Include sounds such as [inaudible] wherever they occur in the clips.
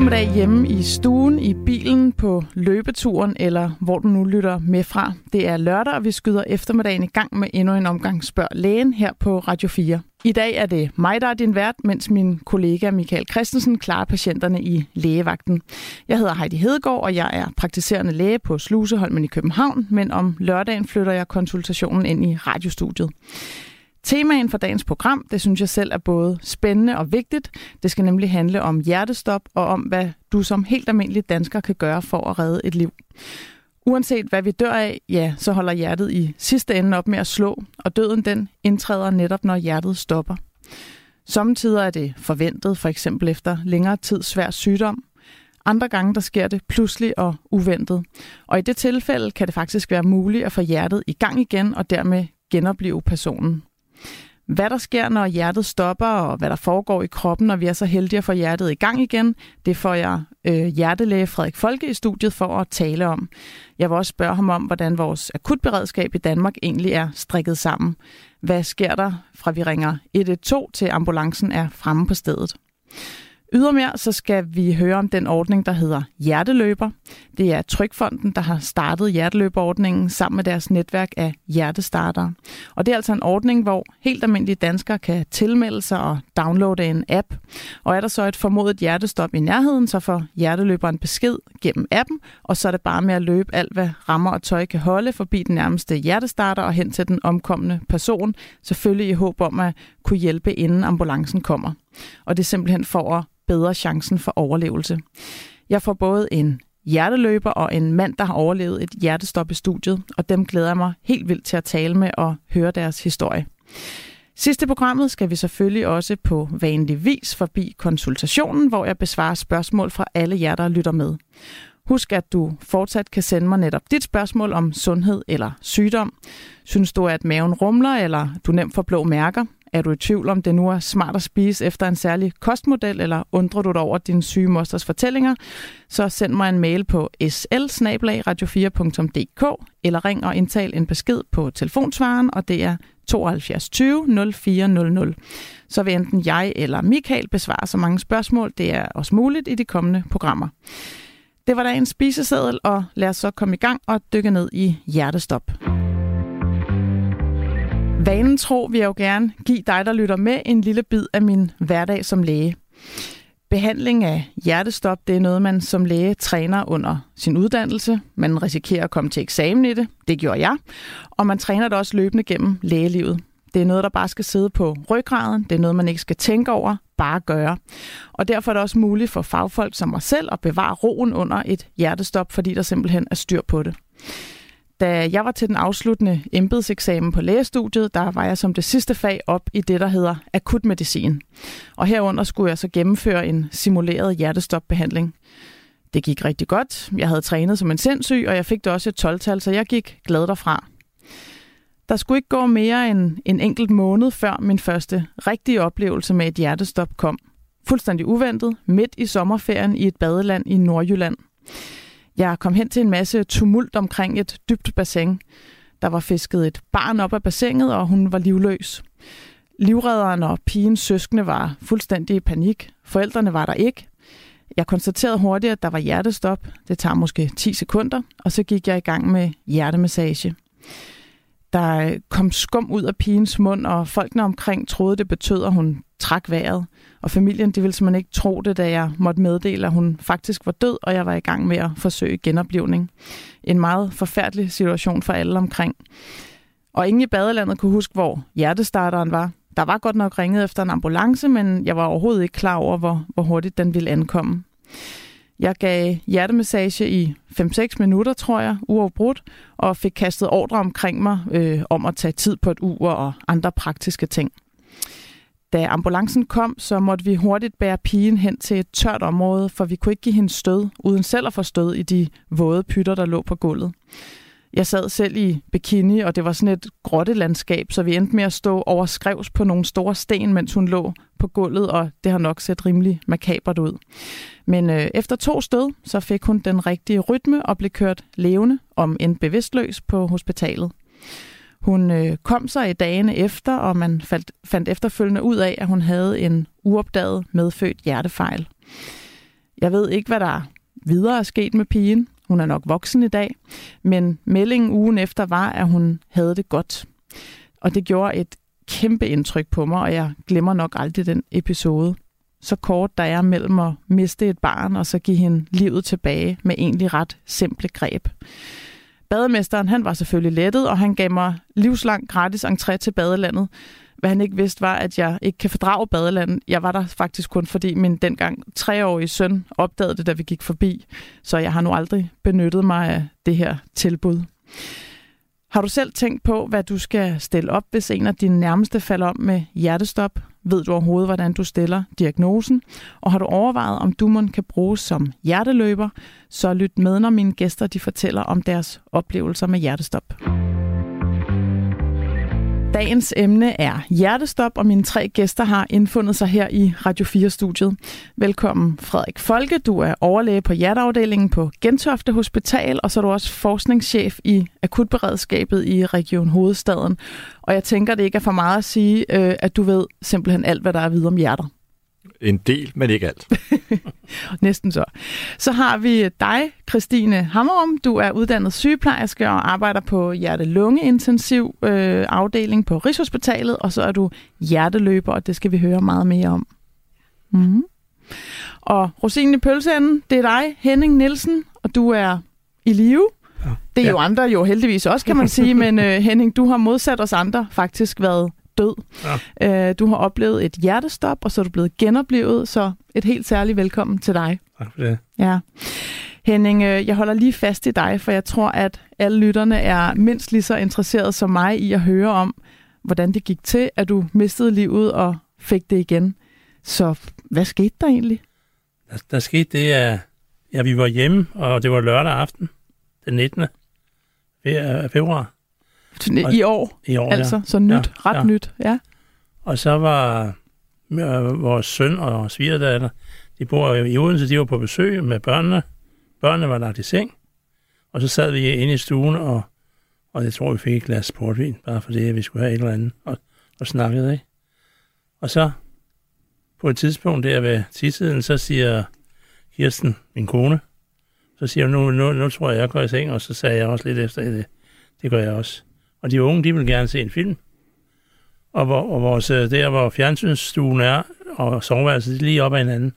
eftermiddag hjemme i stuen, i bilen, på løbeturen eller hvor du nu lytter med fra. Det er lørdag, og vi skyder eftermiddagen i gang med endnu en omgang Spørg Lægen her på Radio 4. I dag er det mig, der er din vært, mens min kollega Michael Christensen klarer patienterne i lægevagten. Jeg hedder Heidi Hedegaard, og jeg er praktiserende læge på Sluseholmen i København, men om lørdagen flytter jeg konsultationen ind i radiostudiet. Temaen for dagens program, det synes jeg selv er både spændende og vigtigt. Det skal nemlig handle om hjertestop og om, hvad du som helt almindelig dansker kan gøre for at redde et liv. Uanset hvad vi dør af, ja, så holder hjertet i sidste ende op med at slå, og døden den indtræder netop, når hjertet stopper. Samtidig er det forventet, for eksempel efter længere tid svær sygdom. Andre gange der sker det pludselig og uventet. Og i det tilfælde kan det faktisk være muligt at få hjertet i gang igen og dermed genopleve personen. Hvad der sker, når hjertet stopper, og hvad der foregår i kroppen, når vi er så heldige at få hjertet i gang igen, det får jeg øh, hjertelæge Frederik Folke i studiet for at tale om. Jeg vil også spørge ham om, hvordan vores akutberedskab i Danmark egentlig er strikket sammen. Hvad sker der fra vi ringer 112 til ambulancen er fremme på stedet? Ydermere så skal vi høre om den ordning, der hedder Hjerteløber. Det er Trykfonden, der har startet hjerteløberordningen sammen med deres netværk af hjertestartere. Og det er altså en ordning, hvor helt almindelige danskere kan tilmelde sig og downloade en app. Og er der så et formodet hjertestop i nærheden, så får hjerteløberen besked gennem appen, og så er det bare med at løbe alt, hvad rammer og tøj kan holde forbi den nærmeste hjertestarter og hen til den omkommende person, selvfølgelig i håb om at kunne hjælpe, inden ambulancen kommer. Og det er simpelthen for at bedre chancen for overlevelse. Jeg får både en hjerteløber og en mand, der har overlevet et hjertestop i studiet, og dem glæder jeg mig helt vildt til at tale med og høre deres historie. Sidste programmet skal vi selvfølgelig også på vanlig vis forbi konsultationen, hvor jeg besvarer spørgsmål fra alle jer, der lytter med. Husk, at du fortsat kan sende mig netop dit spørgsmål om sundhed eller sygdom. Synes du, at maven rumler, eller du nemt får blå mærker? Er du i tvivl om, det nu er smart at spise efter en særlig kostmodel, eller undrer du dig over din syge mosters fortællinger, så send mig en mail på sl radio 4dk eller ring og indtal en besked på telefonsvaren, og det er 72 20 0400. Så vil enten jeg eller Michael besvare så mange spørgsmål, det er også muligt i de kommende programmer. Det var dagens spiseseddel, og lad os så komme i gang og dykke ned i hjertestop. Vanen tro vil jeg jo gerne give dig, der lytter med, en lille bid af min hverdag som læge. Behandling af hjertestop, det er noget, man som læge træner under sin uddannelse. Man risikerer at komme til eksamen i det. Det gjorde jeg. Og man træner det også løbende gennem lægelivet. Det er noget, der bare skal sidde på ryggraden. Det er noget, man ikke skal tænke over, bare gøre. Og derfor er det også muligt for fagfolk som mig selv at bevare roen under et hjertestop, fordi der simpelthen er styr på det. Da jeg var til den afsluttende embedseksamen på lægestudiet, der var jeg som det sidste fag op i det, der hedder akutmedicin. Og herunder skulle jeg så gennemføre en simuleret hjertestopbehandling. Det gik rigtig godt. Jeg havde trænet som en sindssyg, og jeg fik det også et 12-tal, så jeg gik glad derfra. Der skulle ikke gå mere end en enkelt måned, før min første rigtige oplevelse med et hjertestop kom. Fuldstændig uventet, midt i sommerferien i et badeland i Nordjylland. Jeg kom hen til en masse tumult omkring et dybt bassin. Der var fisket et barn op af bassinet, og hun var livløs. Livredderen og pigens søskende var fuldstændig i panik. Forældrene var der ikke. Jeg konstaterede hurtigt, at der var hjertestop. Det tager måske 10 sekunder, og så gik jeg i gang med hjertemassage. Der øh, kom skum ud af pigens mund, og folkene omkring troede, det betød, at hun trak vejret. Og familien, de ville simpelthen ikke tro det, da jeg måtte meddele, at hun faktisk var død, og jeg var i gang med at forsøge genoplevning. En meget forfærdelig situation for alle omkring. Og ingen i badelandet kunne huske, hvor hjertestarteren var. Der var godt nok ringet efter en ambulance, men jeg var overhovedet ikke klar over, hvor, hvor hurtigt den ville ankomme. Jeg gav hjertemassage i 5-6 minutter, tror jeg, uafbrudt, og fik kastet ordre omkring mig øh, om at tage tid på et ur og andre praktiske ting. Da ambulancen kom, så måtte vi hurtigt bære pigen hen til et tørt område, for vi kunne ikke give hende stød, uden selv at få stød i de våde pytter, der lå på gulvet. Jeg sad selv i bikini, og det var sådan et grottelandskab, så vi endte med at stå overskrevs på nogle store sten, mens hun lå på gulvet, og det har nok set rimelig makabert ud. Men øh, efter to stød, så fik hun den rigtige rytme og blev kørt levende, om en bevidstløs, på hospitalet. Hun øh, kom så i dagene efter, og man fandt, fandt efterfølgende ud af, at hun havde en uopdaget medfødt hjertefejl. Jeg ved ikke, hvad der videre er sket med pigen. Hun er nok voksen i dag, men meldingen ugen efter var, at hun havde det godt. Og det gjorde et kæmpe indtryk på mig, og jeg glemmer nok aldrig den episode. Så kort der er mellem at miste et barn og så give hende livet tilbage med egentlig ret simple greb. Bademesteren han var selvfølgelig lettet, og han gav mig livslang gratis entré til badelandet. Hvad han ikke vidste var, at jeg ikke kan fordrage badelandet. Jeg var der faktisk kun, fordi min dengang treårige søn opdagede det, da vi gik forbi. Så jeg har nu aldrig benyttet mig af det her tilbud. Har du selv tænkt på, hvad du skal stille op, hvis en af dine nærmeste falder om med hjertestop? Ved du overhovedet, hvordan du stiller diagnosen? Og har du overvejet, om Dumon kan bruges som hjerteløber? Så lyt med, når mine gæster de fortæller om deres oplevelser med hjertestop. Dagens emne er hjertestop, og mine tre gæster har indfundet sig her i Radio 4-studiet. Velkommen Frederik Folke, du er overlæge på hjerteafdelingen på Gentofte Hospital, og så er du også forskningschef i akutberedskabet i Region Hovedstaden. Og jeg tænker, det ikke er for meget at sige, øh, at du ved simpelthen alt, hvad der er at vide om hjerter. En del, men ikke alt. [laughs] Næsten så. Så har vi dig, Christine Hammerum. Du er uddannet sygeplejerske og arbejder på hjerte-lunge-intensiv øh, afdeling på Rigshospitalet, og så er du hjerteløber, og det skal vi høre meget mere om. Mm. Og Rosine i pølseenden, det er dig, Henning Nielsen, og du er i live. Ja. Det er ja. jo andre jo heldigvis også, kan man sige, [laughs] men øh, Henning, du har modsat os andre faktisk været død. Ja. Øh, du har oplevet et hjertestop, og så er du blevet genoplevet, så et helt særligt velkommen til dig. Tak for det. Ja. Henning, øh, jeg holder lige fast i dig, for jeg tror, at alle lytterne er mindst lige så interesserede som mig i at høre om, hvordan det gik til, at du mistede livet og fik det igen. Så hvad skete der egentlig? Der, der skete det, at ja, vi var hjemme, og det var lørdag aften, den 19. februar. I år? I år, altså, ja. så nyt, ja, ret ja. nyt, ja. Og så var øh, vores søn og svigerdatter, de bor i Odense, de var på besøg med børnene. Børnene var lagt i seng, og så sad vi inde i stuen, og, og jeg tror, vi fik et glas portvin, bare fordi vi skulle have et eller andet, og, og snakkede, ikke? Og så på et tidspunkt der ved tidstiden, så siger Kirsten, min kone, så siger hun, nu, nu, nu tror jeg, jeg går i seng, og så sagde jeg også lidt efter det. Det gør jeg også. Og de unge, de vil gerne se en film. Og, hvor, og vores, der, hvor fjernsynsstuen er, og soveværelset lige op ad hinanden.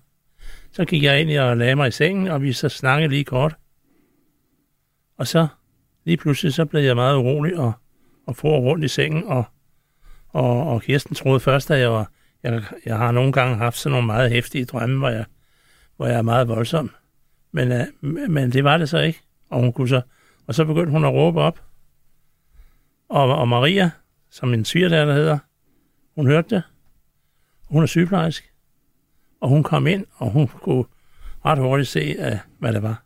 Så gik jeg ind og lagde mig i sengen, og vi så snakkede lige kort. Og så lige pludselig, så blev jeg meget urolig og, og for rundt i sengen, og, og, og Kirsten troede først, at jeg var, jeg, jeg har nogle gange haft sådan nogle meget hæftige drømme, hvor jeg, hvor jeg er meget voldsom. Men, øh, men det var det så ikke. Og, hun kunne så, og så begyndte hun at råbe op. Og, og Maria, som min svigerdatter hedder, hun hørte det. Hun er sygeplejerske. Og hun kom ind, og hun kunne ret hurtigt se, uh, hvad det var.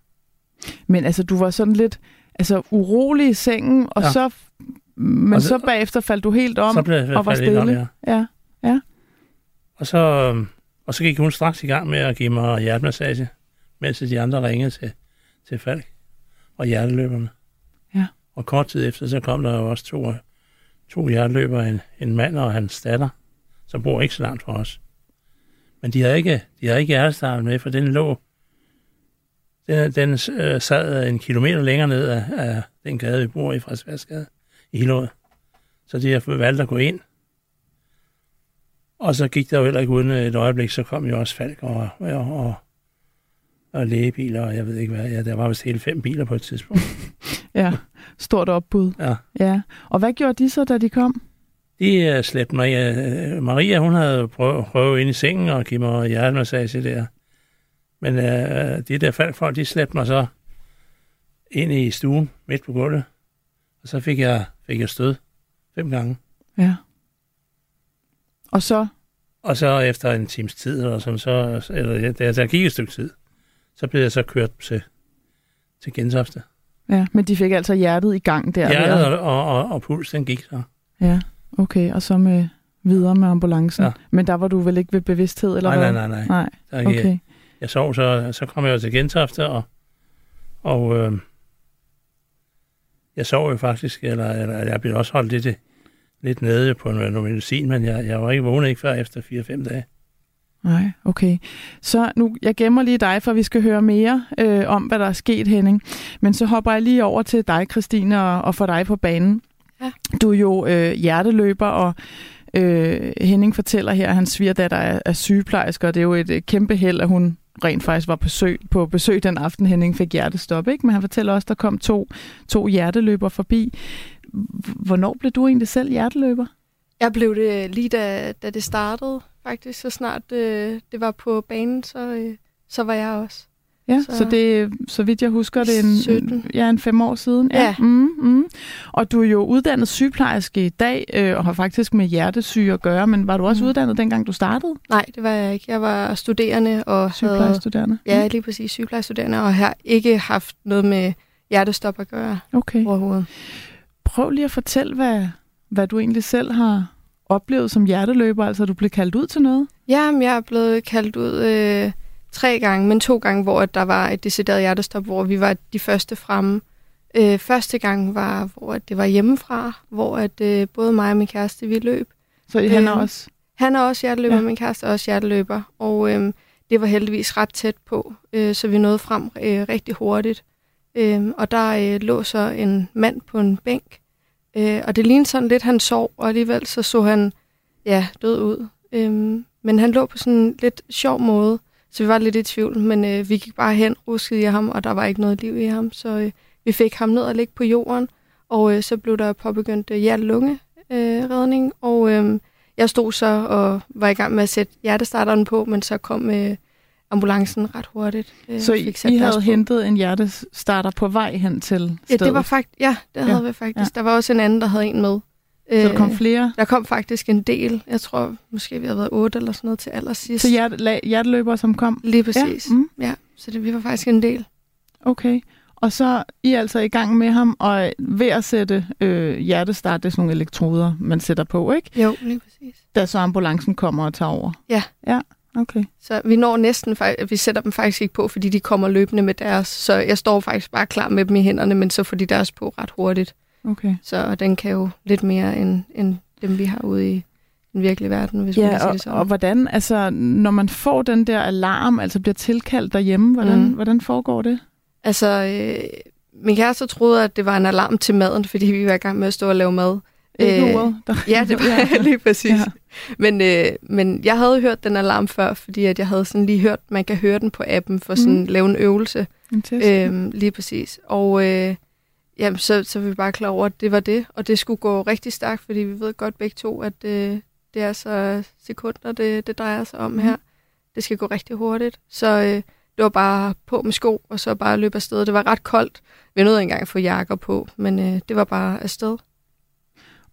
Men altså, du var sådan lidt altså, urolig i sengen, og ja. så, men og så, så bagefter faldt du helt om så blev jeg og var stille. Om, ja. ja. ja. Og så, og så gik hun straks i gang med at give mig hjertemassage, mens de andre ringede til, til Falk og hjerteløberne. Og kort tid efter, så kom der jo også to, to hjerteløbere, en, en mand og hans datter, som bor ikke så langt fra os. Men de havde ikke, de havde ikke hjertestarten med, for den lå, den, den øh, sad en kilometer længere ned af, af den gade, vi bor i, fra Sværsgade i Hillerød. Så de har valgt at gå ind. Og så gik der jo heller ikke uden øh, et øjeblik, så kom jo også Falk og, og, og, og lægebiler, og jeg ved ikke hvad. Ja, der var vist hele fem biler på et tidspunkt ja stort opbud. Ja. ja. Og hvad gjorde de så, da de kom? De uh, slæbte mig. Uh, Maria, hun havde prøvet, prøvet ind i sengen og give mig hjertemassage der. Men uh, de der folk, de slæbte mig så ind i stuen midt på gulvet. Og så fik jeg, fik jeg stød fem gange. Ja. Og så? Og så efter en times tid, eller sådan, så, eller der, der gik et stykke tid, så blev jeg så kørt til, til Gentofte. Ja, men de fik altså hjertet i gang der. Hjertet og, og, og, og puls, den gik så. Ja, okay. Og så med videre med ambulancen. Ja. Men der var du vel ikke ved bevidsthed, eller nej, hvad? Nej, nej, nej. nej. Okay. Jeg, jeg sov, så, så kom jeg til Gentofte, og, og øh, jeg sov jo faktisk, eller, eller jeg blev også holdt lidt, lidt nede på noget medicin, men jeg, jeg var ikke vågnet ikke før efter 4-5 dage. Nej, okay. Så nu, jeg gemmer lige dig, for vi skal høre mere øh, om, hvad der er sket, Henning. Men så hopper jeg lige over til dig, Christine, og, og får dig på banen. Ja. Du er jo øh, hjerteløber, og øh, Henning fortæller her, at hans svigerdatter er, er sygeplejerske, og det er jo et, et kæmpe held, at hun rent faktisk var på besøg, på besøg den aften, Henning fik hjertestop. Ikke? Men han fortæller også, at der kom to, to hjerteløber forbi. Hvornår blev du egentlig selv hjerteløber? Jeg blev det lige da, da det startede, faktisk. Så snart øh, det var på banen, så, øh, så var jeg også. Ja, så, så det så vidt jeg husker, det er en, 17. ja, en fem år siden. Ja. Mm, mm. Og du er jo uddannet sygeplejerske i dag, øh, og har faktisk med hjertesyge at gøre, men var du også Mm. uddannet dengang du startede? Nej, det var jeg ikke. Jeg var studerende og havde, Sygeplejestuderende? ja, lige præcis sygeplejestuderende, og har ikke haft noget med hjertestop at gøre Okay. overhovedet. Prøv lige at fortælle, hvad, hvad du egentlig selv har oplevet som hjerteløber, altså du blev kaldt ud til noget? Jamen, jeg er blevet kaldt ud øh, tre gange, men to gange, hvor der var et decideret hjertestop, hvor vi var de første fremme. Øh, første gang var, hvor det var hjemmefra, hvor at, øh, både mig og min kæreste, vi løb. Så øh, han er Øhm, også... Han er også hjerteløber, Ja. ja. min kæreste er også hjerteløber, og øh, det var heldigvis ret tæt på, øh, så vi nåede frem øh, rigtig hurtigt. Øh, og der øh, lå så en mand på en bænk, øh, og det lignede sådan lidt, han sov, og alligevel så så han ja, død ud. Øh, men han lå på sådan en lidt sjov måde, så vi var lidt i tvivl, men øh, vi gik bare hen, ruskede i ham, og der var ikke noget liv i ham, så øh, vi fik ham ned og ligge på jorden, og øh, så blev der påbegyndt øh, hjerte-lunge øh, redning, og øh, jeg stod så og var i gang med at sætte hjertestarteren på, men så kom øh, ambulancen ret hurtigt. Øh, Så fik I havde på. hentet en hjertestarter på vej hen til Ja, stedet? det var faktisk, ja, det havde Ja, vi faktisk. Der var også en anden, der havde en med. Så der kom Øh, flere der kom faktisk en del. Jeg tror, måske vi havde været otte eller sådan noget til allersidst. til hjerte, hjerteløbere, som kom? Lige præcis. Ja, mm. Ja, så det, vi var faktisk en del. Okay. Og så I er altså i gang med ham, og ved at sætte øh, hjertestart, det er sådan nogle elektroder, man sætter på, ikke? Jo, lige præcis. Da så ambulancen kommer og tager over. Ja. Ja, okay. Så vi når næsten, vi sætter dem faktisk ikke på, fordi de kommer løbende med deres. Så jeg står faktisk bare klar med dem i hænderne, men så får de deres på ret hurtigt. okay. Så den kan jo lidt mere end, end dem, vi har ude i den virkelige verden, hvis man kan Ja, sige og, det sådan. og hvordan, altså, når man får den der alarm, altså bliver tilkaldt derhjemme, hvordan, Mm. hvordan foregår det? Altså, øh, min kæreste troede, at det var en alarm til maden, fordi vi var i gang med at stå og lave mad. Ikke Øh, ordet? Der, Ja, [laughs] det var [laughs] lige præcis. Ja. Men, øh, men jeg havde hørt den alarm før, fordi at jeg havde sådan lige hørt, man kan høre den på appen for sådan Mm. mm. lave en øvelse. En test. Øhm, lige præcis. Og øh, jamen, så, så vi bare klar over, at det var det. Og det skulle gå rigtig stærkt, fordi vi ved godt begge to, at øh, det er så sekunder, det, det drejer sig om Mhm. her. Det skal gå rigtig hurtigt. Så øh, det var bare på med sko, og så bare løbe afsted. Det var ret koldt. Vi nåede ikke engang at få jakker på, men øh, det var bare afsted.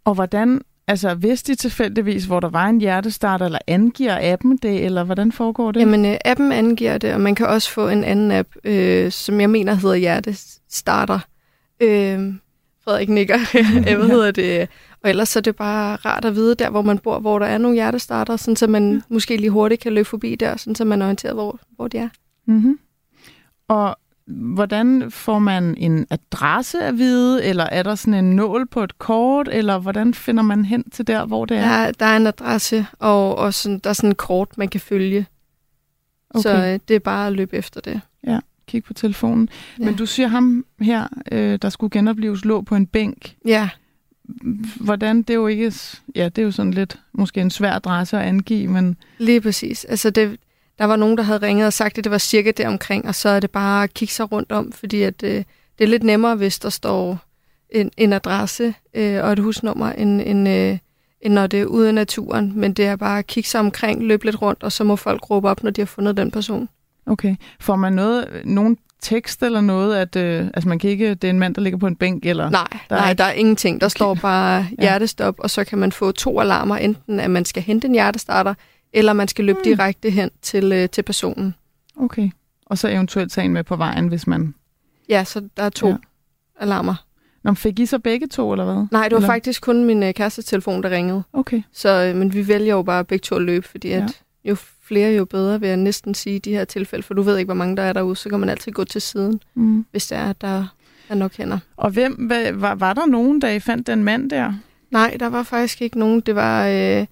Og hvordan, altså vidste de tilfældigvis, hvor der var en hjertestarter, eller angiver appen det, eller hvordan foregår det? Jamen, øh, appen angiver det, og man kan også få en anden app, øh, som jeg mener hedder Hjertestarter. Øh, Frederik nikker. [laughs] Hvad hedder det? Og ellers så er det bare rart at vide der, hvor man bor, hvor der er nogle hjertestarter, sådan så man måske lige hurtigt kan løbe forbi der, sådan så man er orienteret, hvor, hvor de er. Mm-hmm. Og hvordan får man en adresse at vide, eller er der sådan en nål på et kort, eller hvordan finder man hen til der, hvor det er? Der, der er en adresse, og, og sådan, der er sådan en kort, man kan følge. Okay. Så øh, det er bare at løbe efter det. Kig på telefonen. Ja. Men du siger ham her, øh, der skulle genopleves, lå på en bænk. Ja, Hvordan, det er jo ikke, ja, det er jo sådan lidt, måske en svær adresse at angive, men Lige præcis. Altså det, der var nogen, der havde ringet og sagt, at det var cirka der omkring, og så er det bare at kigge sig rundt om, fordi at, øh, det er lidt nemmere, hvis der står en, en adresse øh, og et husnummer, end, end, øh, end når det er ude i naturen. Men det er bare at kigge sig omkring, løbe lidt rundt, og så må folk råbe op, når de har fundet den person. okay. Får man noget, nogen tekst eller noget, at øh, altså man kan ikke, det er en mand, der ligger på en bænk, eller? Nej, Der er nej, ikke- der er ingenting. Der Okay. står bare hjertestop, og så kan man få to alarmer, enten at man skal hente en hjertestarter, eller man skal løbe Mm. direkte hen til, øh, til personen. Okay. Og så eventuelt tage en med på vejen, hvis man... Ja, så der er to Ja. alarmer. Nå, fik I så begge to, eller hvad? Nej, det var Eller- faktisk kun min øh, kærestes telefon, der ringede. Okay. Så, øh, men vi vælger jo bare begge to at løbe, fordi Ja. at jo flere, jo bedre, vil jeg næsten sige i de her tilfælde, for du ved ikke, hvor mange der er derude, så kan man altid gå til siden, Mm. hvis det er, der er nok hænder. Og hvem, hvad, var, var der nogen, der I fandt den mand der? Nej, der var faktisk ikke nogen. Det var, øh,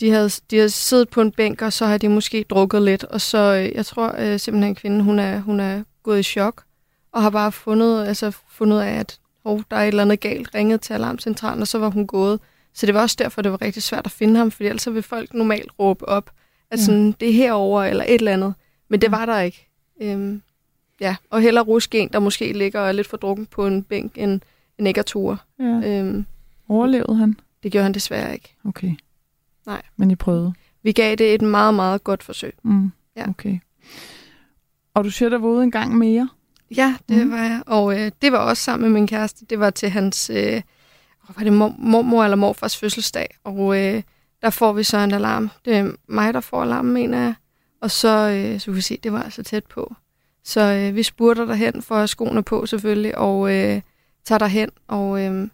de havde, de havde siddet på en bænk, og så har de måske drukket lidt, og så, øh, jeg tror øh, simpelthen, kvinden, hun er, hun er gået i chok, og har bare fundet, altså, fundet af, at oh, der er et eller andet galt, ringet til alarmcentralen, og så var hun gået. Så det var også derfor, det var rigtig svært at finde ham, fordi ellers vil folk normalt råbe op, at sådan, ja. det er herover eller et eller andet. Men det var der ikke. Øhm, ja, og heller ruske en, der måske ligger og er lidt for drukken på en bænk, end, end ikke at ture. Ja. Øhm, Overlevede han? det gjorde han desværre ikke. Okay. Nej. Men I prøvede? Vi gav det et meget, meget godt forsøg. Mm. Ja. Okay. Og du siger, der var ude en gang mere? Ja, det mm. var jeg. Og øh, det var også sammen med min kæreste. Det var til hans øh, var det mor, mormor eller morfars fødselsdag. Og øh, der får vi så en alarm. Det er mig, der får alarmen, mener jeg. Og så, øh, så kan vi se, det var altså tæt på. Så øh, vi spurter derhen for skoene på selvfølgelig, og øh, tager derhen. Og øh,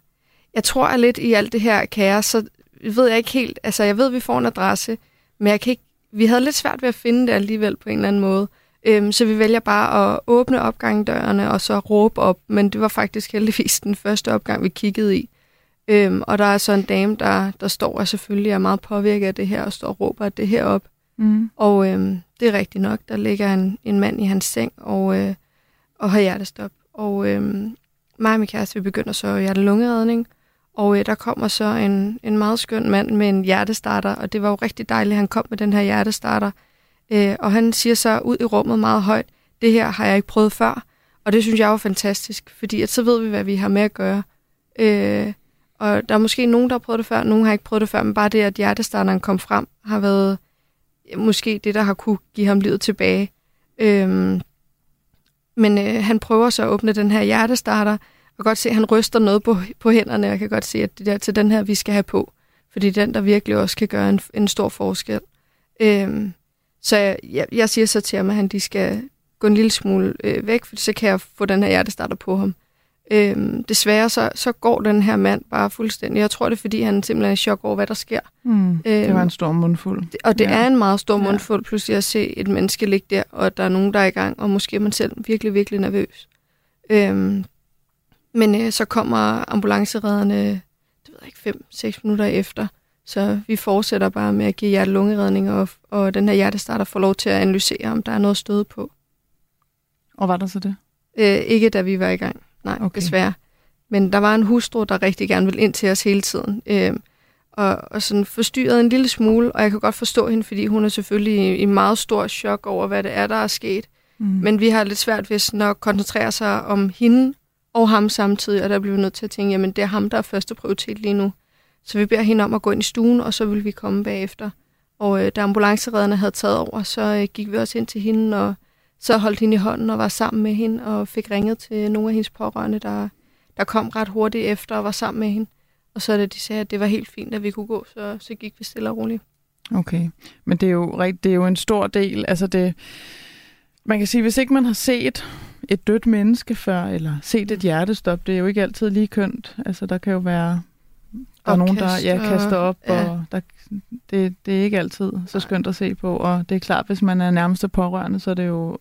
jeg tror at lidt i alt det her kaos, så ved jeg ikke helt, altså jeg ved, at vi får en adresse, men jeg kan ikke, vi havde lidt svært ved at finde det alligevel på en eller anden måde. Øhm, så vi vælger bare at åbne opgangdørene og så råbe op, men det var faktisk heldigvis den første opgang, vi kiggede i. Øhm, og der er så en dame, der, der står og selvfølgelig er meget påvirket af det her, og står og råber det her op. Mm. Og øhm, det er rigtigt nok, der ligger en, en mand i hans seng og, øh, og har hjertestop. Og øhm, mig og min kæreste, vi begynder så hjerte-lungeredning, og øh, der kommer så en, en meget skøn mand med en hjertestarter, og det var jo rigtig dejligt, at han kom med den her hjertestarter. Øh, og han siger så ud i rummet meget højt, det her har jeg ikke prøvet før. Og det synes jeg var fantastisk, fordi at så ved vi, hvad vi har med at gøre. Øh, og der er måske nogen, der har prøvet det før, nogen har ikke prøvet det før, men bare det, at hjertestarteren kom frem, har været måske det, der har kunne give ham livet tilbage. Øh, men øh, han prøver så at åbne den her hjertestarter, og godt se, at han ryster noget på, på hænderne, og jeg kan godt se, at det er til den her, vi skal have på. Fordi det er den, der virkelig også kan gøre en, en stor forskel. Øhm, så jeg, jeg, jeg siger så til ham, at han de skal gå en lille smule øh, væk, for så kan jeg få den her hjertestarter på ham. Øhm, desværre så, så går den her mand bare fuldstændig. Jeg tror, det er, fordi han simpelthen er i chok over, hvad der sker. Mm. Det Øhm, var en stor mundfuld. Og det Ja. er en meget stor mundfuld, pludselig at se et menneske ligge der, og der er nogen, der er i gang, og måske er man selv virkelig, virkelig nervøs. Øhm, men øh, så kommer ambulanceredderne, det ved jeg ikke, 5-6 minutter efter, så vi fortsætter bare med at give hjerte-lungeredning, og, og den her hjertestarter får lov til at analysere, om der er noget stød på. Og var der så det? Øh, ikke da vi var i gang, nej, Okay. desværre. Men der var en hustru, der rigtig gerne ville ind til os hele tiden. Øh, og, og sådan forstyrret en lille smule, og jeg kan godt forstå hende, fordi hun er selvfølgelig i, i meget stor chok over, hvad det er, der er sket. Mm. Men vi har lidt svært ved sådan at koncentrere sig om hende og ham samtidig, og der bliver vi nødt til at tænke, jamen det er ham, der er første prioritet lige nu. Så vi beder hende om at gå ind i stuen, og så vil vi komme bagefter. Og øh, da ambulanceredderne havde taget over, så øh, gik vi også ind til hende, og så holdt hende i hånden og var sammen med hende, og fik ringet til nogle af hendes pårørende, der, der kom ret hurtigt efter og var sammen med hende. Og så da de sagde, at det var helt fint, at vi kunne gå, så, så gik vi stille og roligt. Okay, men det er jo det er jo en stor del. Altså det, man kan sige, hvis ikke man har set et dødt menneske før, eller set et hjertestop, det er jo ikke altid lige kønt. Altså der kan jo være der er nogen, der ja, kaster op, og- ja. og der, det, det er ikke altid så skønt at se på. Og det er klart, hvis man er nærmeste pårørende, så er det jo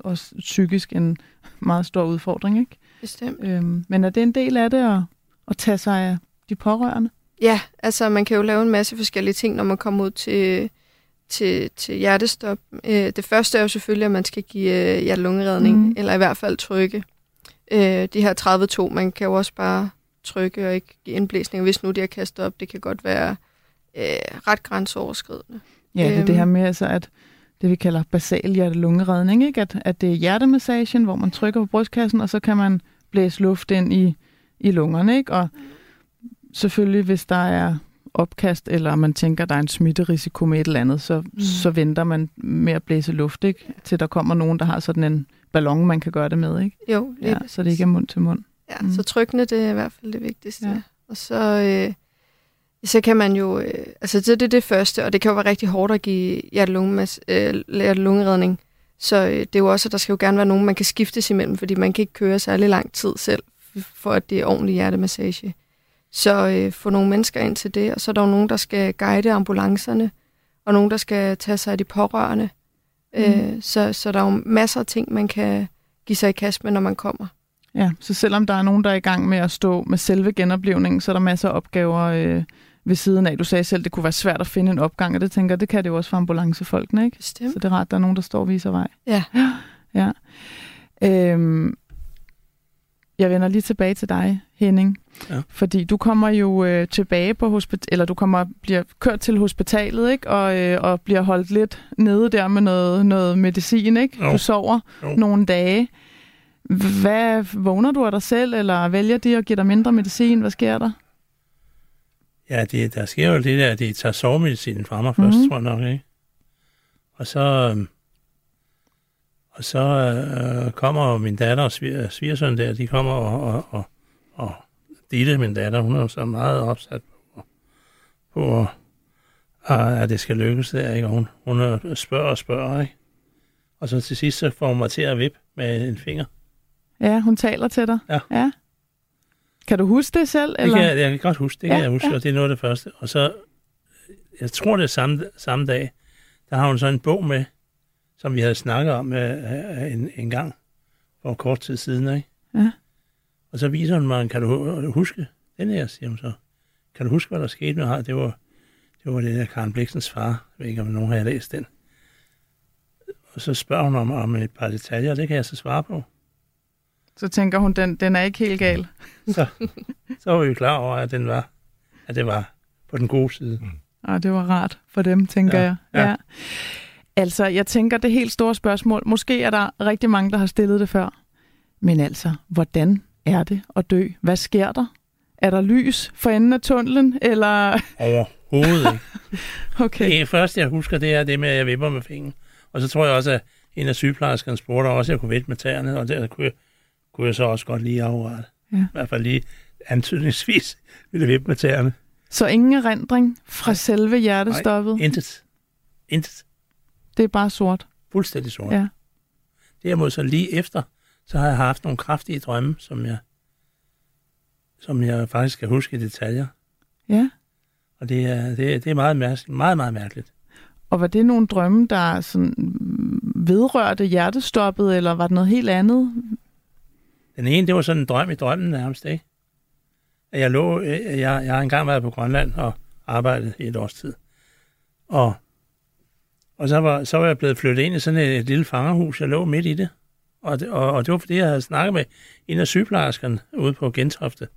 også psykisk en meget stor udfordring. Ikke? Bestemt. Øhm, men er det en del af det at, at tage sig af de pårørende? Ja, altså man kan jo lave en masse forskellige ting, når man kommer ud til, til, til hjertestop. Øh, det første er jo selvfølgelig, at man skal give øh, hjertelungeredning, mm. eller i hvert fald trykke. Øh, de her 32, man kan jo også bare trykke og ikke give indblæsning, hvis nu de har kastet op. Det kan godt være øh, ret grænseoverskridende. Ja, det er det Øhm. her med, altså, at det vi kalder basal hjerte-lungeredning, ikke? At, at det er hjertemassagen, hvor man trykker på brystkassen, og så kan man blæse luft ind i, i lungerne. Ikke? Og selvfølgelig, hvis der er opkast, eller man tænker, der er en smitterisiko med et eller andet, så, mm. så venter man med at blæse luft, ikke? til der kommer nogen, der har sådan en ballon, man kan gøre det med. Ikke? Jo, lige Ja, så det ikke er mund til mund. Ja, Mm. så trykkene, det er i hvert fald det vigtigste. Ja. Og så, øh, så kan man jo, øh, altså det, det er det første, og det kan jo være rigtig hårdt at give øh, hjertelungeredning. Så øh, det er jo også, at der skal jo gerne være nogen, man kan skiftes imellem, fordi man kan ikke køre særlig lang tid selv, for at det er ordentlig hjertemassage. Så øh, få nogle mennesker ind til det, og så er der jo nogen, der skal guide ambulancerne, og nogen, der skal tage sig af de pårørende. Mm. Øh, så, så der er jo masser af ting, man kan give sig i kast med, når man kommer. Ja, så selvom der er nogen, der er i gang med at stå med selve genoplevningen, så er der masser af opgaver, øh, ved siden af. Du sagde selv, det kunne være svært at finde en opgang, og det tænker det kan det jo også for ambulancefolkene, ikke? Bestemt. Så det er rart, der er nogen, der står og viser vej. Ja. [gasps] Ja. Øhm, jeg vender lige tilbage til dig, Henning. Ja. Fordi du kommer jo øh, tilbage på hospital, eller du kommer bliver kørt til hospitalet, ikke? Og, øh, og bliver holdt lidt nede der med noget, noget medicin, ikke? Jo. Du sover Jo. nogle dage. Hvad vågner du af dig selv, eller vælger de at give dig mindre medicin? Hvad sker der? Ja, det, der sker jo det der, at de tager sovemedicinen fra mig først, Mhm. tror jeg nok, ikke? Og så, øhm, og så øh, kommer min datter og svigersøn der, de kommer og, og, og, og Ditte, min datter, hun er så meget opsat på, på at, at det skal lykkes der, ikke? Og hun, hun er- spørger og spørger, ikke? Og så til sidst, så får hun mig til at vippe med en finger. Ja, hun taler til dig. Ja. ja. Kan du huske det selv? Det Eller? kan, jeg, jeg kan godt huske, det Ja, kan jeg huske, ja. og det er noget af det første. Og så, jeg tror det er samme, samme dag, der har hun så en bog med, som vi havde snakket om øh, en, en gang for kort tid siden, ikke? Ja. Og så viser hun mig, kan du hu- huske den her, siger hun så. Kan du huske, hvad der skete med her? Det var, det var det der Karen Bliksens far. Jeg ved ikke, om nogen har læst den. Og så spørger hun om, om et par detaljer, og det kan jeg så svare på. Så tænker hun, den, den er ikke helt gal. [laughs] Så, så var vi jo klar over, at, den var, at det var på den gode side. Og det var rart for dem, tænker Ja, jeg. ja. Altså, jeg tænker, det helt store spørgsmål, måske er der rigtig mange, der har stillet det før. Men altså, hvordan er det at dø? Hvad sker der? Er der lys for enden af tunnelen, eller... Overhovedet ikke. [laughs] Okay. Det første, jeg husker, det er det med, at jeg vipper med fingeren. Og så tror jeg også, at en af sygeplejerskerne spurgte også, at jeg kunne vippe med tæerne, og der kunne jeg, kunne jeg så også godt lige afrette. Ja. I hvert fald lige antydningsvis ville vippe med tæerne. Så ingen erindring fra selve hjertestoppet? Intet. Intet. Det er bare sort. Fuldstændig sort. Ja. Derimod så lige efter, så har jeg haft nogle kraftige drømme, som jeg, som jeg faktisk kan huske i detaljer. Ja. Og det er, det, er- det er meget mærkeligt. Meget, meget mærkeligt. Og var det nogle drømme, der sådan vedrørte hjertestoppet, eller var det noget helt andet? Den ene, det var sådan en drøm i drømmen nærmest, ikke? At jeg lå, øh, jeg, jeg har engang været på Grønland og arbejdet i et års tid. Og, og så, var, så var jeg blevet flyttet ind i sådan et, et lille fangerhus. Jeg lå midt i det. Og, det, og, og det var fordi, jeg havde snakket med en af sygeplejerskerne ude på Gentofte.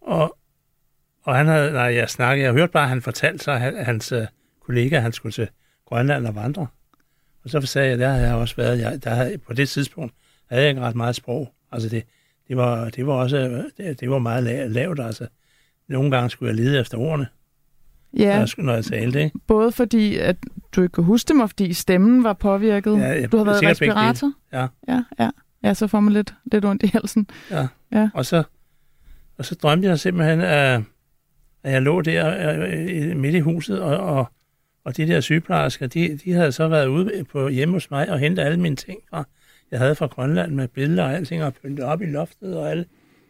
Og, og han havde, nej, jeg snakkede, jeg hørte bare, at han fortalte sig, at hans øh, kollega, han skulle til Grønland og vandre. Og så sagde jeg, der havde jeg også været, jeg, der havde, på det tidspunkt havde jeg ikke ret meget sprog. Altså det, det, var, det var også, øh, det, det var meget lavt, altså. Nogle gange skulle jeg lede efter ordene, Ja, når, jeg, talte, ikke? både fordi, at du ikke kunne huske dem, og fordi stemmen var påvirket. Ja, jeg- du har været respirator? Ja. Ja, ja. Ja, så får man lidt, lidt ondt i halsen. Og så, og så drømte jeg simpelthen, at, at jeg lå der øh, midt i huset, og, og, og de der sygeplejersker, de, de havde så været ude på hjemme hos mig og hentet alle mine ting fra, jeg havde fra Grønland med billeder og alting, og pyntet op i loftet og alle,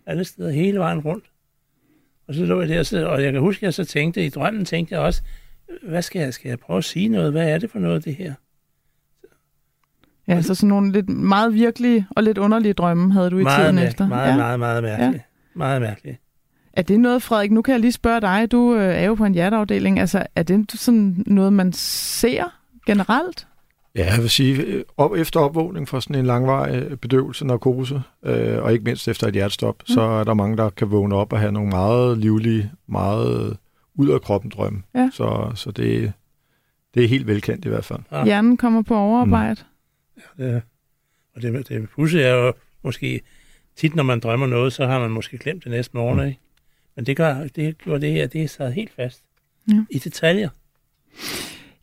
alle steder hele vejen rundt. Og så lå jeg der, så, og jeg kan huske, at jeg så tænkte, i drømmen tænkte jeg også, hvad skal jeg, skal jeg prøve at sige noget? Hvad er det for noget, det her? Ja, så sådan nogle lidt meget virkelige og lidt underlige drømme havde du i meget tiden mærkeligt, efter. Meget, ja. meget, meget mærkeligt. Ja. Meget mærkeligt. Er det noget, Frederik, nu kan jeg lige spørge dig, du øh, er jo på en hjerteafdeling, altså er det sådan noget, man ser generelt? Ja, jeg vil sige, øh, op, efter opvågning fra sådan en langvarig øh, bedøvelse, narkose, øh, og ikke mindst efter et hjertestop, mm. så er der mange, der kan vågne op og have nogle meget livlige, meget ud af kroppen drømme. Ja. Så, så det, det er helt velkendt i hvert fald. Ja. Hjernen kommer på overarbejde. Det, og det, det pudsige er jo måske, tit når man drømmer noget, så har man måske glemt det næste morgen, ikke? Men det gør, det gjorde det her, det er sad helt fast. Ja. I detaljer.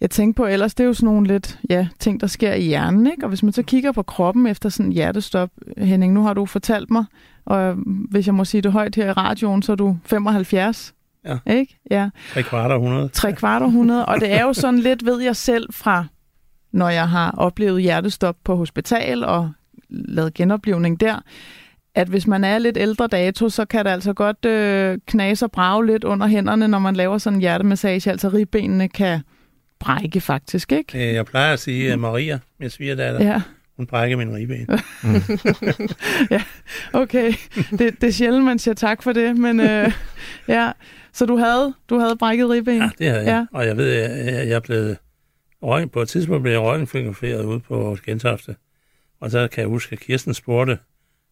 Jeg tænker på, ellers det er jo sådan nogle lidt ja, ting, der sker i hjernen, ikke? Og hvis man så kigger på kroppen efter sådan en hjertestop, Henning, nu har du fortalt mig, og hvis jeg må sige det højt her i radioen, så er du 75. Ja. Ikke? Ja. Tre kvart århundrede. Tre kvart århundrede, og det er jo sådan lidt, ved jeg selv fra, når jeg har oplevet hjertestop på hospital og lavet genoplevning der, at hvis man er lidt ældre dato, så kan det altså godt øh, knase og brage lidt under hænderne, når man laver sådan en hjertemassage, altså ribbenene kan brække faktisk, ikke? Øh, Jeg plejer at sige, at Maria, min svigerdatter, ja. Ja, hun brækker min ribben. [laughs] okay. Det, det er sjældent, man siger tak for det, men øh, ja. Så du havde, du havde brækket ribben? Ja, det havde jeg. Ja. Og jeg ved, jeg, jeg, jeg blev røgn, på et tidspunkt blev jeg røggenfotograferet ude på Gentofte. Og så kan jeg huske, at Kirsten spurgte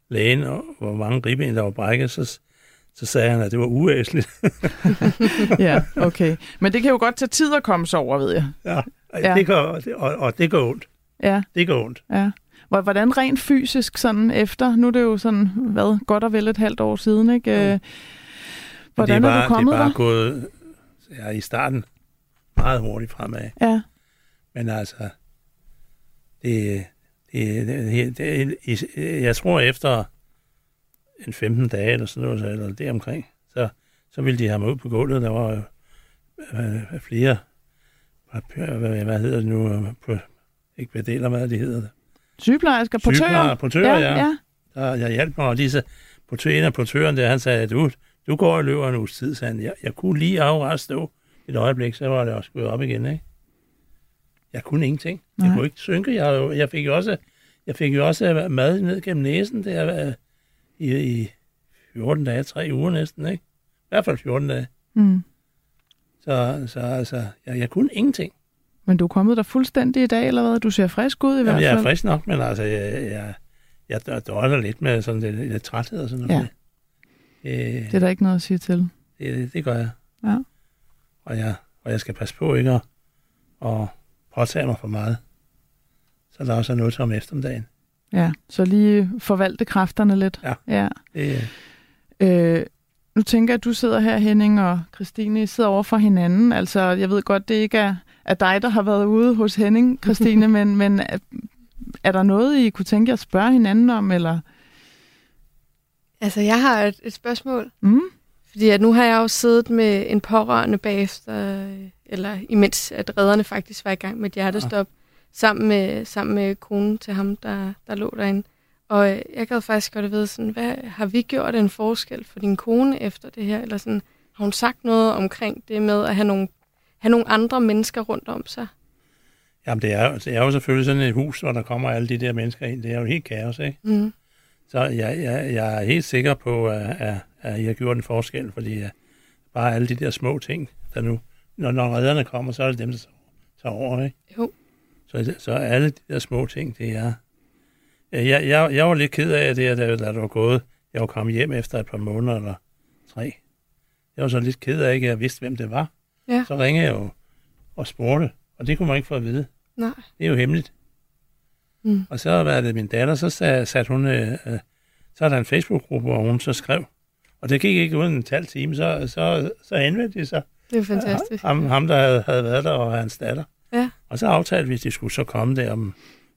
lægen, hvor mange ribben der var brækket, så, så sagde han, at det var uæsligt. [laughs] ja, okay. Men det kan jo godt tage tid at komme sig over, ved jeg. Ja, ja. Det går, og, og det går ondt. Ja. Det går ondt. Ja. Hvordan rent fysisk sådan efter, nu er det jo sådan, hvad, godt og vel et halvt år siden, ikke? Ja. Øh, hvordan det er, bare, er du kommet Det er bare der? gået ja, i starten meget hurtigt fremad. Ja. Men altså, det, det, det, det, det, jeg tror efter en 15 dage eller sådan noget, eller det omkring, så, så ville de have mig ud på gulvet. Der var øh, flere, hvad, hvad hedder det nu, på, ikke hvad deler, hvad det hedder. Sygeplejersker, portører? Sygeplejersker, portører, ja. ja. Der, jeg hjalp mig, og disse portører, en af portøren der, han sagde, du, du går og løber en uges tid, sagde han. Jeg, jeg kunne lige afret stå et øjeblik, så var det også gået op igen, ikke? Jeg kunne ingenting. Nej. Jeg kunne ikke synke. Jeg, jeg fik jo også, jeg fik jo også mad ned gennem næsen der i, i 14 dage, tre uger næsten, ikke? I hvert fald 14 dage. Mm. Så, så altså, jeg, jeg kunne ingenting. Men du er kommet der fuldstændig i dag, eller hvad? Du ser frisk ud i Jamen, hvert fald. jeg er frisk nok, men altså, jeg, jeg, jeg døjer lidt med sådan lidt, lidt træthed og sådan noget. Ja. Øh, det er der ikke noget at sige til. Det, det, det gør jeg. Ja. Og jeg, og jeg skal passe på ikke at, at påtage mig for meget. Så der også er noget til om eftermiddagen. Ja, så lige forvalte kræfterne lidt. Ja. ja. Det, øh, nu tænker jeg, at du sidder her, Henning og Christine, I sidder over for hinanden. Altså, jeg ved godt, det ikke er, er dig, der har været ude hos Henning, [laughs] Christine, men, men er, er der noget, I kunne tænke jer at spørge hinanden om, eller? Altså, jeg har et, et spørgsmål. Mm. Fordi at nu har jeg jo siddet med en pårørende bagefter, eller imens at redderne faktisk var i gang med et hjertestop, ja. Sammen, med, sammen med konen til ham, der, der lå derinde. Og jeg gad faktisk godt at vide, sådan, hvad, har vi gjort en forskel for din kone efter det her? Eller sådan, har hun sagt noget omkring det med at have nogle, have nogle andre mennesker rundt om sig? Jamen, det er, det er jo selvfølgelig sådan et hus, hvor der kommer alle de der mennesker ind. Det er jo helt kaos, ikke? Mm. Så jeg, jeg, jeg er helt sikker på, at, at, at I har gjort en forskel, fordi at bare alle de der små ting, der nu, når, når redderne kommer, så er det dem, der tager over, ikke? Jo. Så, så alle de der små ting, det er... Jeg, jeg, jeg var lidt ked af det, da, da det var gået. Jeg var kommet hjem efter et par måneder eller tre. Jeg var så lidt ked af, at jeg vidste, hvem det var. Ja. Så ringede jeg jo og spurgte, og det kunne man ikke få at vide. Nej. Det er jo hemmeligt. Mm. Og så var det min datter, så sat, sat hun, øh, så er der en Facebook-gruppe, hvor hun så skrev, og det gik ikke uden en halv time, så, så, så henvendte de sig. Det er fantastisk. Ham, ham der havde, havde været der, og hans datter. Ja. Og så aftalte vi, at de skulle så komme der om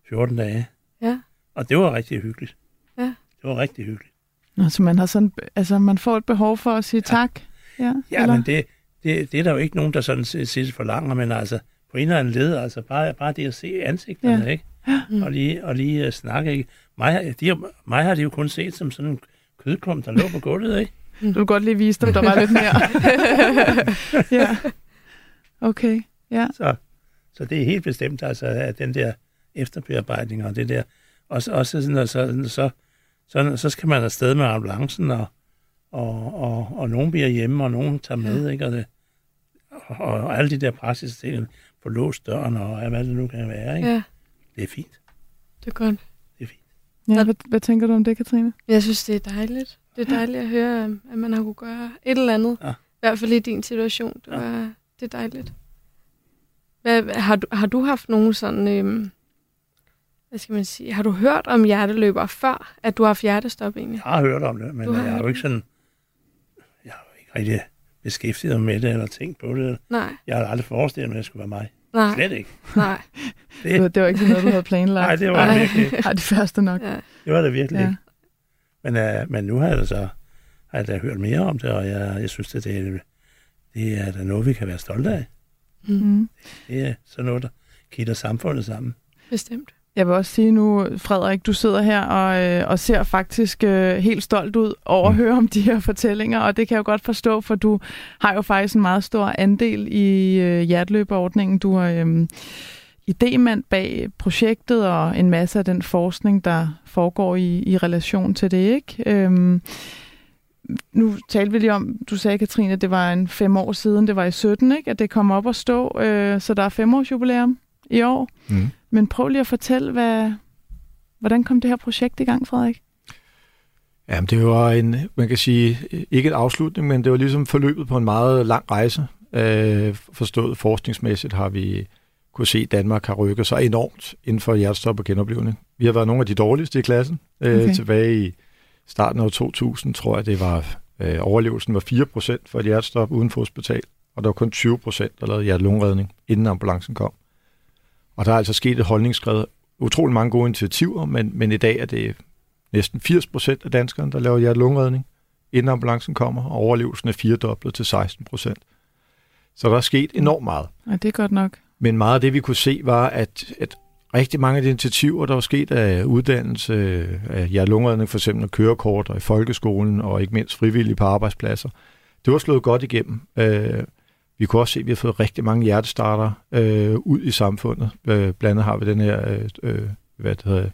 14 dage. Ja. Og det var rigtig hyggeligt. Ja. Det var rigtig hyggeligt. Altså man, har sådan, altså, man får et behov for at sige ja. tak? Ja, ja eller? men det, det, det er der jo ikke nogen, der sådan siger forlanger, men altså på en eller anden led, altså bare, bare det at se ansigterne, Ja. ikke? Mm. Og lige, og lige uh, snakke, ikke? Mig, de, har- mig har de jo kun set som sådan en kødklump, der lå på gulvet, ikke? Du vil godt lige vise dem, der var lidt mere. [laughs] [laughs] ja. Okay, ja. Så, så det er helt bestemt, altså, at den der efterbearbejdning og det der, også, også sådan, og så, så, så, så skal man afsted med ambulancen, og, og, og, og nogen bliver hjemme, og nogen tager med, ikke? Og, det, og, og alle de der praktiske ting, få låst døren, og hvad det nu kan være, ikke? Ja, Det er fint. det er godt. Det er fint. ja hvad, hvad tænker du om det, Katrine? Jeg synes, det er dejligt. Det er dejligt at høre, øhm, at man har kunne gøre et eller andet. Ja. I hvert fald i din situation. Det, Ja. var, det er dejligt. Hvad, har, du, har du haft nogen sådan... Øhm, hvad skal man sige? Har du hørt om hjerteløber før, at du har haft hjertestop egentlig? Jeg har hørt om det, men Du har jeg har jo ikke sådan, jeg har jo ikke rigtig beskæftiget mig med det, eller tænkt på det. Nej, Jeg har aldrig forestillet mig, at det skulle være mig. nej, Slet ikke. nej. Det, [laughs] Det, det var ikke noget, du havde planlagt. nej, det var Ej. virkelig ikke. Ej, det første nok. Ja. Det var det virkelig Ja. ikke. Men, uh, men nu har jeg da så har jeg da hørt mere om det, og jeg, jeg synes, at det, er, det er da noget, vi kan være stolte af. Mm. Det er sådan noget, der kitter samfundet sammen. Bestemt. Jeg vil også sige nu, Frederik, du sidder her og, øh, og ser faktisk øh, helt stolt ud over at Mm. høre om de her fortællinger, og det kan jeg jo godt forstå, for du har jo faktisk en meget stor andel i øh, hjertløberordningen. Du er øh, idemand bag projektet og en masse af den forskning, der foregår i, i relation til det, ikke? Øhm, nu talte vi lige om, du sagde, Katrine, at det var en fem år siden, det var i 17, ikke? at det kom op at stå, øh, så der er fem års jubilæum i år. Mm. Men prøv lige at fortælle, hvad, hvordan kom det her projekt i gang, Frederik? Jamen, det var en, man kan sige, ikke en afslutning, men det var ligesom forløbet på en meget lang rejse. Øh, forstået forskningsmæssigt har vi kunne se, at Danmark har rykket sig enormt inden for hjertestop og genoplevning. Vi har været nogle af de dårligste i klassen. Øh, okay. Tilbage i starten af 2000, tror jeg, det var øh, overlevelsen var 4% for et hjertestop uden for hospital, og der var kun 20%, der lavede hjertelungeredning, inden ambulancen kom. Og der er altså sket et holdningsskred. Utrolig mange gode initiativer, men, men i dag er det næsten 80% af danskerne, der laver hjertelungeredning, inden ambulancen kommer, og overlevelsen er firedoblet til 16%. Så der er sket enormt meget. Ja, det er godt nok. Men meget af det, vi kunne se, var, at, at rigtig mange af de initiativer, der var sket af uddannelse, af hjertelungeredning, for eksempel kørekort og i folkeskolen, og ikke mindst frivillige på arbejdspladser, det var slået godt igennem. Øh, vi kunne også se, at vi har fået rigtig mange hjertestarter øh, ud i samfundet. Øh, blandt andet har vi den her, øh, øh hvad det hedder,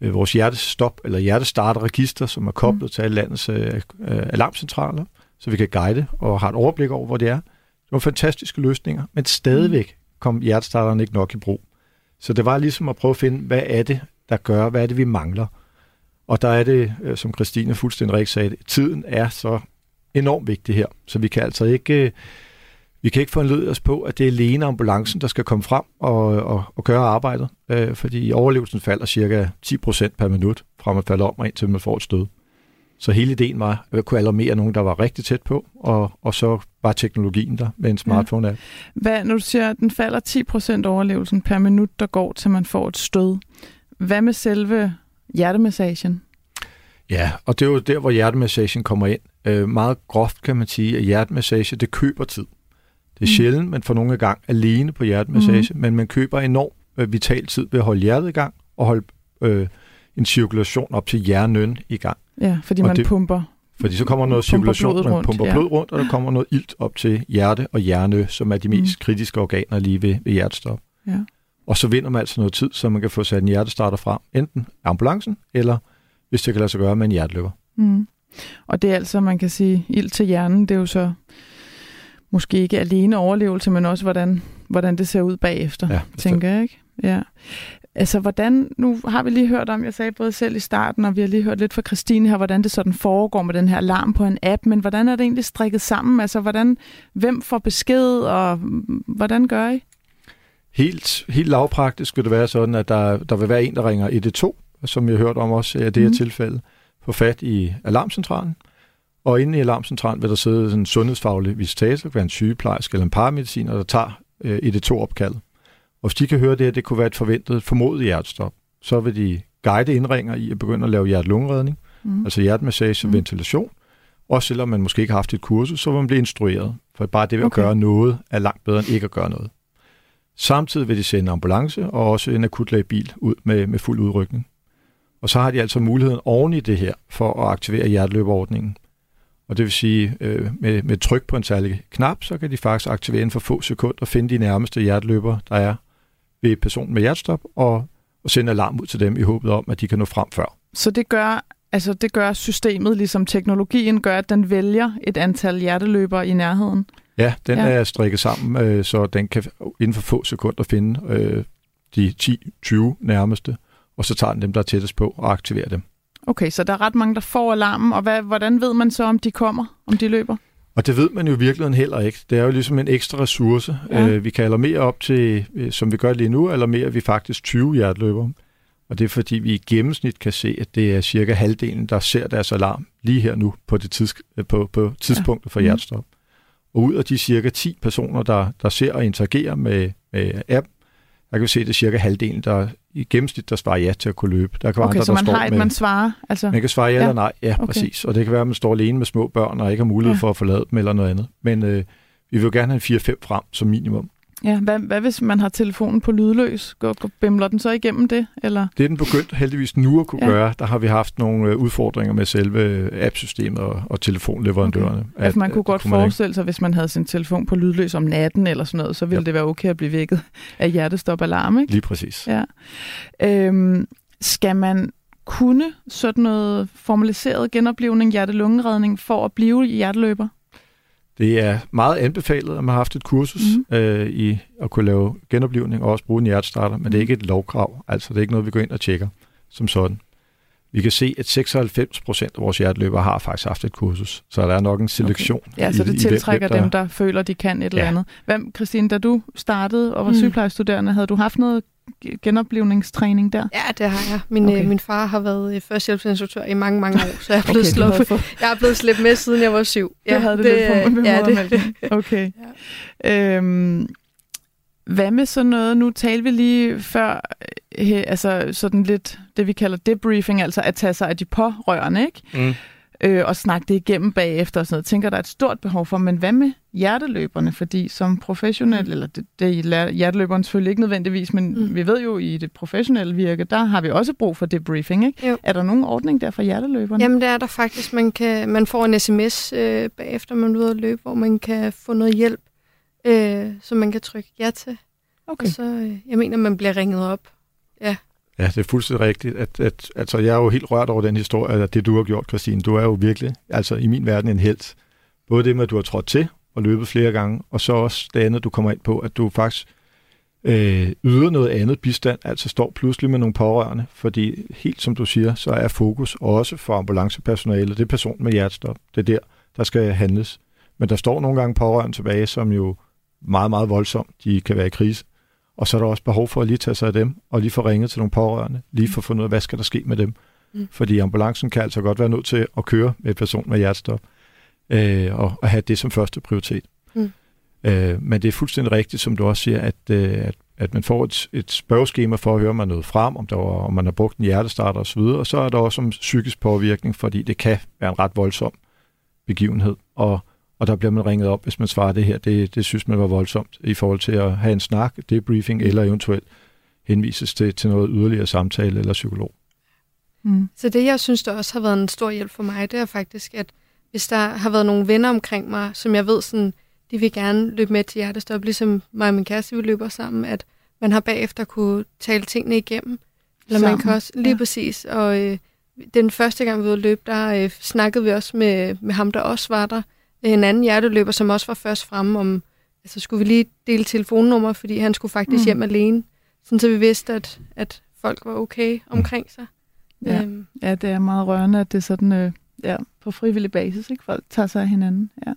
øh, vores hjertestop, eller hjertestarterregister, som er koblet mm. til alle landets øh, alarmcentraler, så vi kan guide og har et overblik over, hvor det er. Det var fantastiske løsninger, men stadigvæk kom hjertestarteren ikke nok i brug. Så det var ligesom at prøve at finde, hvad er det, der gør, hvad er det, vi mangler. Og der er det, øh, som Christine fuldstændig rigtigt sagde, tiden er så enormt vigtig her. Så vi kan altså ikke, øh, vi kan ikke forlede os på, at det er alene ambulancen, der skal komme frem og, og, og gøre arbejdet. Øh, fordi overlevelsen falder cirka 10% per minut fra man falder om, og indtil man får et stød. Så hele ideen var at kunne alarmere nogen, der var rigtig tæt på, og, og så var teknologien der med en smartphone-app. Ja. Hvad, når du siger, at den falder 10% overlevelsen per minut, der går til man får et stød. Hvad med selve hjertemassagen? Ja, og det er jo der, hvor hjertemassagen kommer ind. Øh, meget groft kan man sige, at hjertemassage, det køber tid. Det er mm. sjældent, man får nogle gang alene på hjertemassage, mm. men man køber enorm øh, vital tid ved at holde hjertet i gang og holde øh, en cirkulation op til hjernen i gang. Ja, fordi og man det, pumper fordi så kommer noget cirkulation, man rundt, pumper ja. blod rundt, og der kommer noget ilt op til hjerte og hjerne, som er de mest mm. kritiske organer lige ved, ved hjertestop. Ja. Og så vinder man altså noget tid, så man kan få sat en hjertestarter frem, enten ambulancen, eller hvis det kan lade sig gøre med en hjerteløber. Mm. Og det er altså, man kan sige, ild til hjernen, det er jo så måske ikke alene overlevelse, men også hvordan, hvordan det ser ud bagefter, ja, tænker jeg, ikke? Ja. Altså, hvordan, nu har vi lige hørt om, jeg sagde både selv i starten, og vi har lige hørt lidt fra Christine her, hvordan det sådan foregår med den her alarm på en app, men hvordan er det egentlig strikket sammen? Altså, hvordan, hvem får besked, og hvordan gør I? Helt, helt lavpraktisk vil det være sådan, at der, der vil være en, der ringer 112, som jeg har hørt om også i det her mm. tilfælde, få fat i alarmcentralen, og inde i alarmcentralen vil der sidde en sundhedsfaglig visitator, det kan være en sygeplejerske eller en paramediciner, der tager øh, 112-opkaldet. Og hvis de kan høre det her, det kunne være et forventet formodet hjertestop, så vil de guide indringer i at begynde at lave hjert-lungeredning, mm. altså hjertemassage og mm. ventilation. Også selvom man måske ikke har haft et kursus, så vil man blive instrueret. For bare det at okay. gøre noget er langt bedre end ikke at gøre noget. Samtidig vil de sende en ambulance og også en akutlægebil ud med, med fuld udrykning. Og så har de altså muligheden oven i det her for at aktivere hjerteløberordningen. Og det vil sige, øh, med, med tryk på en særlig knap, så kan de faktisk aktivere inden for få sekunder og finde de nærmeste hjerteløber, der er ved personen med hjertestop, og, og sende alarm ud til dem i håbet om, at de kan nå frem før. Så det gør, altså det gør systemet, ligesom teknologien gør, at den vælger et antal hjerteløbere i nærheden? Ja, den ja. er strikket sammen, øh, så den kan inden for få sekunder finde øh, de 10-20 nærmeste, og så tager den dem, der er tættest på, og aktiverer dem. Okay, så der er ret mange, der får alarmen, og hvad, hvordan ved man så, om de kommer, om de løber? Og det ved man jo i virkeligheden heller ikke. Det er jo ligesom en ekstra ressource. Ja. Øh, vi kan alarmere op til, øh, som vi gør lige nu, alarmerer vi faktisk 20 hjerteløbere. Og det er fordi, vi i gennemsnit kan se, at det er cirka halvdelen, der ser deres alarm lige her nu på, det tids, øh, på, på tidspunktet for mhm. hjertestop. Og ud af de cirka 10 personer, der, der ser og interagerer med, med app, der kan vi se, at det er cirka halvdelen, der i gennemsnit, der svarer ja til at kunne løbe. Der kan okay, andre, så man der har et, med, man svarer? Altså... Man kan svare ja, ja. eller nej, ja, okay. præcis. Og det kan være, at man står alene med små børn og ikke har mulighed ja. for at forlade dem eller noget andet. Men øh, vi vil gerne have en 4-5 frem som minimum. Ja, hvad, hvad hvis man har telefonen på lydløs? Går, går, bimler den så igennem det? Eller? Det er den begyndt heldigvis nu at kunne ja. gøre. Der har vi haft nogle øh, udfordringer med selve øh, appsystemet og, og telefonleverandørerne. Okay. At, altså man kunne at, godt forestille sig, hvis man havde sin telefon på lydløs om natten eller sådan noget, så ville ja. det være okay at blive vækket [laughs] af hjertestop-alarm, ikke? Lige præcis. Ja. Øhm, skal man kunne sådan noget formaliseret genoplevning, hjerte-lungeredning, for at blive hjerteløber? Det er meget anbefalet, at man har haft et kursus mm. øh, i at kunne lave genoplevning og også bruge en hjertestarter, men det er ikke et lovkrav. Altså, det er ikke noget, vi går ind og tjekker som sådan. Vi kan se, at 96 procent af vores hjerteløbere har faktisk haft et kursus, så der er nok en selektion. Okay. Ja, så det i, tiltrækker i hvem, der... dem, der føler, de kan et ja. eller andet. Hvem, Christine, da du startede og var mm. sygeplejestuderende, havde du haft noget genoplevningstræning der? Ja, det har jeg. Min, okay. øh, min far har været øh, førstehjælpsinstruktør i mange, mange år, så jeg er blevet, okay, slået, for... jeg er blevet slæbt med, siden jeg var syv. Ja, det havde det, det lidt på med ja, [laughs] det. Okay. ja. øhm, hvad med sådan noget, nu talte vi lige før, øh, altså sådan lidt det, vi kalder debriefing, altså at tage sig af de pårørende, ikke? Mm øh, og snakke det igennem bagefter og sådan noget. Jeg tænker, der er et stort behov for, men hvad med hjerteløberne? Fordi som professionel, mm. eller det, det er hjerteløberen selvfølgelig ikke nødvendigvis, men mm. vi ved jo i det professionelle virke, der har vi også brug for debriefing, ikke? Jo. Er der nogen ordning der for hjerteløberne? Jamen det er der faktisk. Man, kan, man får en sms øh, bagefter, man er ude at løbe, hvor man kan få noget hjælp, øh, som man kan trykke ja til. Okay. Og så, øh, jeg mener, man bliver ringet op. Ja. Ja, det er fuldstændig rigtigt. At, at, altså, jeg er jo helt rørt over den historie, at det du har gjort, Christine. Du er jo virkelig, altså i min verden, en held. Både det med, at du har trådt til og løbet flere gange, og så også det andet, du kommer ind på, at du faktisk øh, yder noget andet bistand, altså står pludselig med nogle pårørende, fordi helt som du siger, så er fokus også for ambulancepersonale, det er person med hjertestop, det er der, der skal handles. Men der står nogle gange pårørende tilbage, som jo meget, meget voldsomt, de kan være i krise. Og så er der også behov for at lige tage sig af dem, og lige få ringet til nogle pårørende, lige få fundet ud af, hvad skal der ske med dem. Mm. Fordi ambulancen kan altså godt være nødt til at køre med en person med hjertestop, øh, og, og have det som første prioritet. Mm. Øh, men det er fuldstændig rigtigt, som du også siger, at, øh, at, at man får et, et spørgeskema for at høre, om man er nået frem, om, der var, om man har brugt en hjertestarter osv., og så er der også om psykisk påvirkning, fordi det kan være en ret voldsom begivenhed. Og og der bliver man ringet op, hvis man svarer det her. Det, det synes man var voldsomt i forhold til at have en snak, debriefing, eller eventuelt henvises til, til noget yderligere samtale eller psykolog. Mm. Så det, jeg synes, der også har været en stor hjælp for mig, det er faktisk, at hvis der har været nogle venner omkring mig, som jeg ved, sådan, de vil gerne løbe med til hjertestop, ligesom mig og min kæreste, vi løber sammen, at man har bagefter kunne tale tingene igennem. Eller sammen. man kan også, lige ja. præcis, og øh, den første gang, vi var løb, der øh, snakkede vi også med, med ham, der også var der, en anden hjerteløber, som også var først fremme om, altså skulle vi lige dele telefonnummer, fordi han skulle faktisk mm. hjem alene, sådan så vi vidste, at, at folk var okay omkring sig. Ja. Øhm. ja, det er meget rørende, at det er sådan øh, ja, på frivillig basis, ikke? Folk tager sig af hinanden. Ja.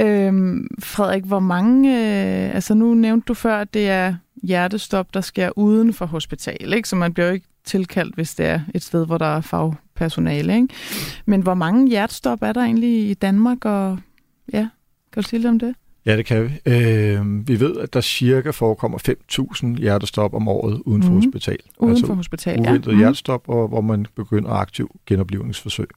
Øhm, Frederik, hvor mange, øh, altså nu nævnte du før, at det er hjertestop, der sker uden for hospital, ikke? så man bliver jo ikke tilkaldt, hvis det er et sted, hvor der er fagpersonale. Ikke? Men hvor mange hjertestop er der egentlig i Danmark? Og ja, kan du sige lidt om det? Ja, det kan vi. Øh, vi ved, at der cirka forekommer 5.000 hjertestop om året uden for mm. hospital. Uden altså for hospital, ja. Uventet mm. hjertestop, og, hvor man begynder aktiv genoplevningsforsøg.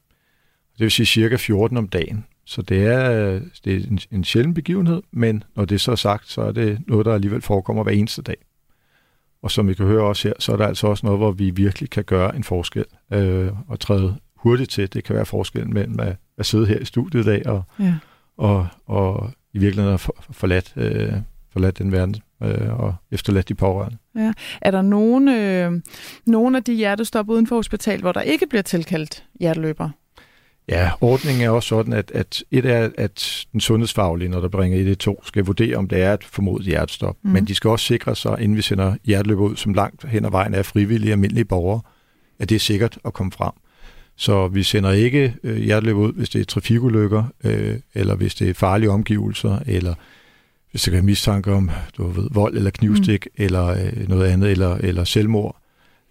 Det vil sige cirka 14 om dagen. Så det er, det er en, en sjælden begivenhed, men når det så er sagt, så er det noget, der alligevel forekommer hver eneste dag. Og som vi kan høre også her, så er der altså også noget, hvor vi virkelig kan gøre en forskel øh, og træde hurtigt til. Det kan være forskellen mellem at, at sidde her i studiet i dag og, ja. og, og i virkeligheden for, forladt, øh, forladt den verden øh, og efterladt de pårørende. Ja. Er der nogen, øh, nogen af de hjertestop uden for hospital, hvor der ikke bliver tilkaldt hjerteløber? Ja, ordningen er også sådan, at, at et er, at den sundhedsfaglige, når der bringer i det to, skal vurdere, om det er et formodet hjertestop. Mm. Men de skal også sikre sig, inden vi sender hjerteløber ud, som langt hen ad vejen er frivillige almindelige borgere, at det er sikkert at komme frem. Så vi sender ikke øh, hjerteløber ud, hvis det er trafikulykker, øh, eller hvis det er farlige omgivelser, eller hvis der kan mistanke om du ved, vold eller knivstik, mm. eller øh, noget andet, eller, eller selvmord.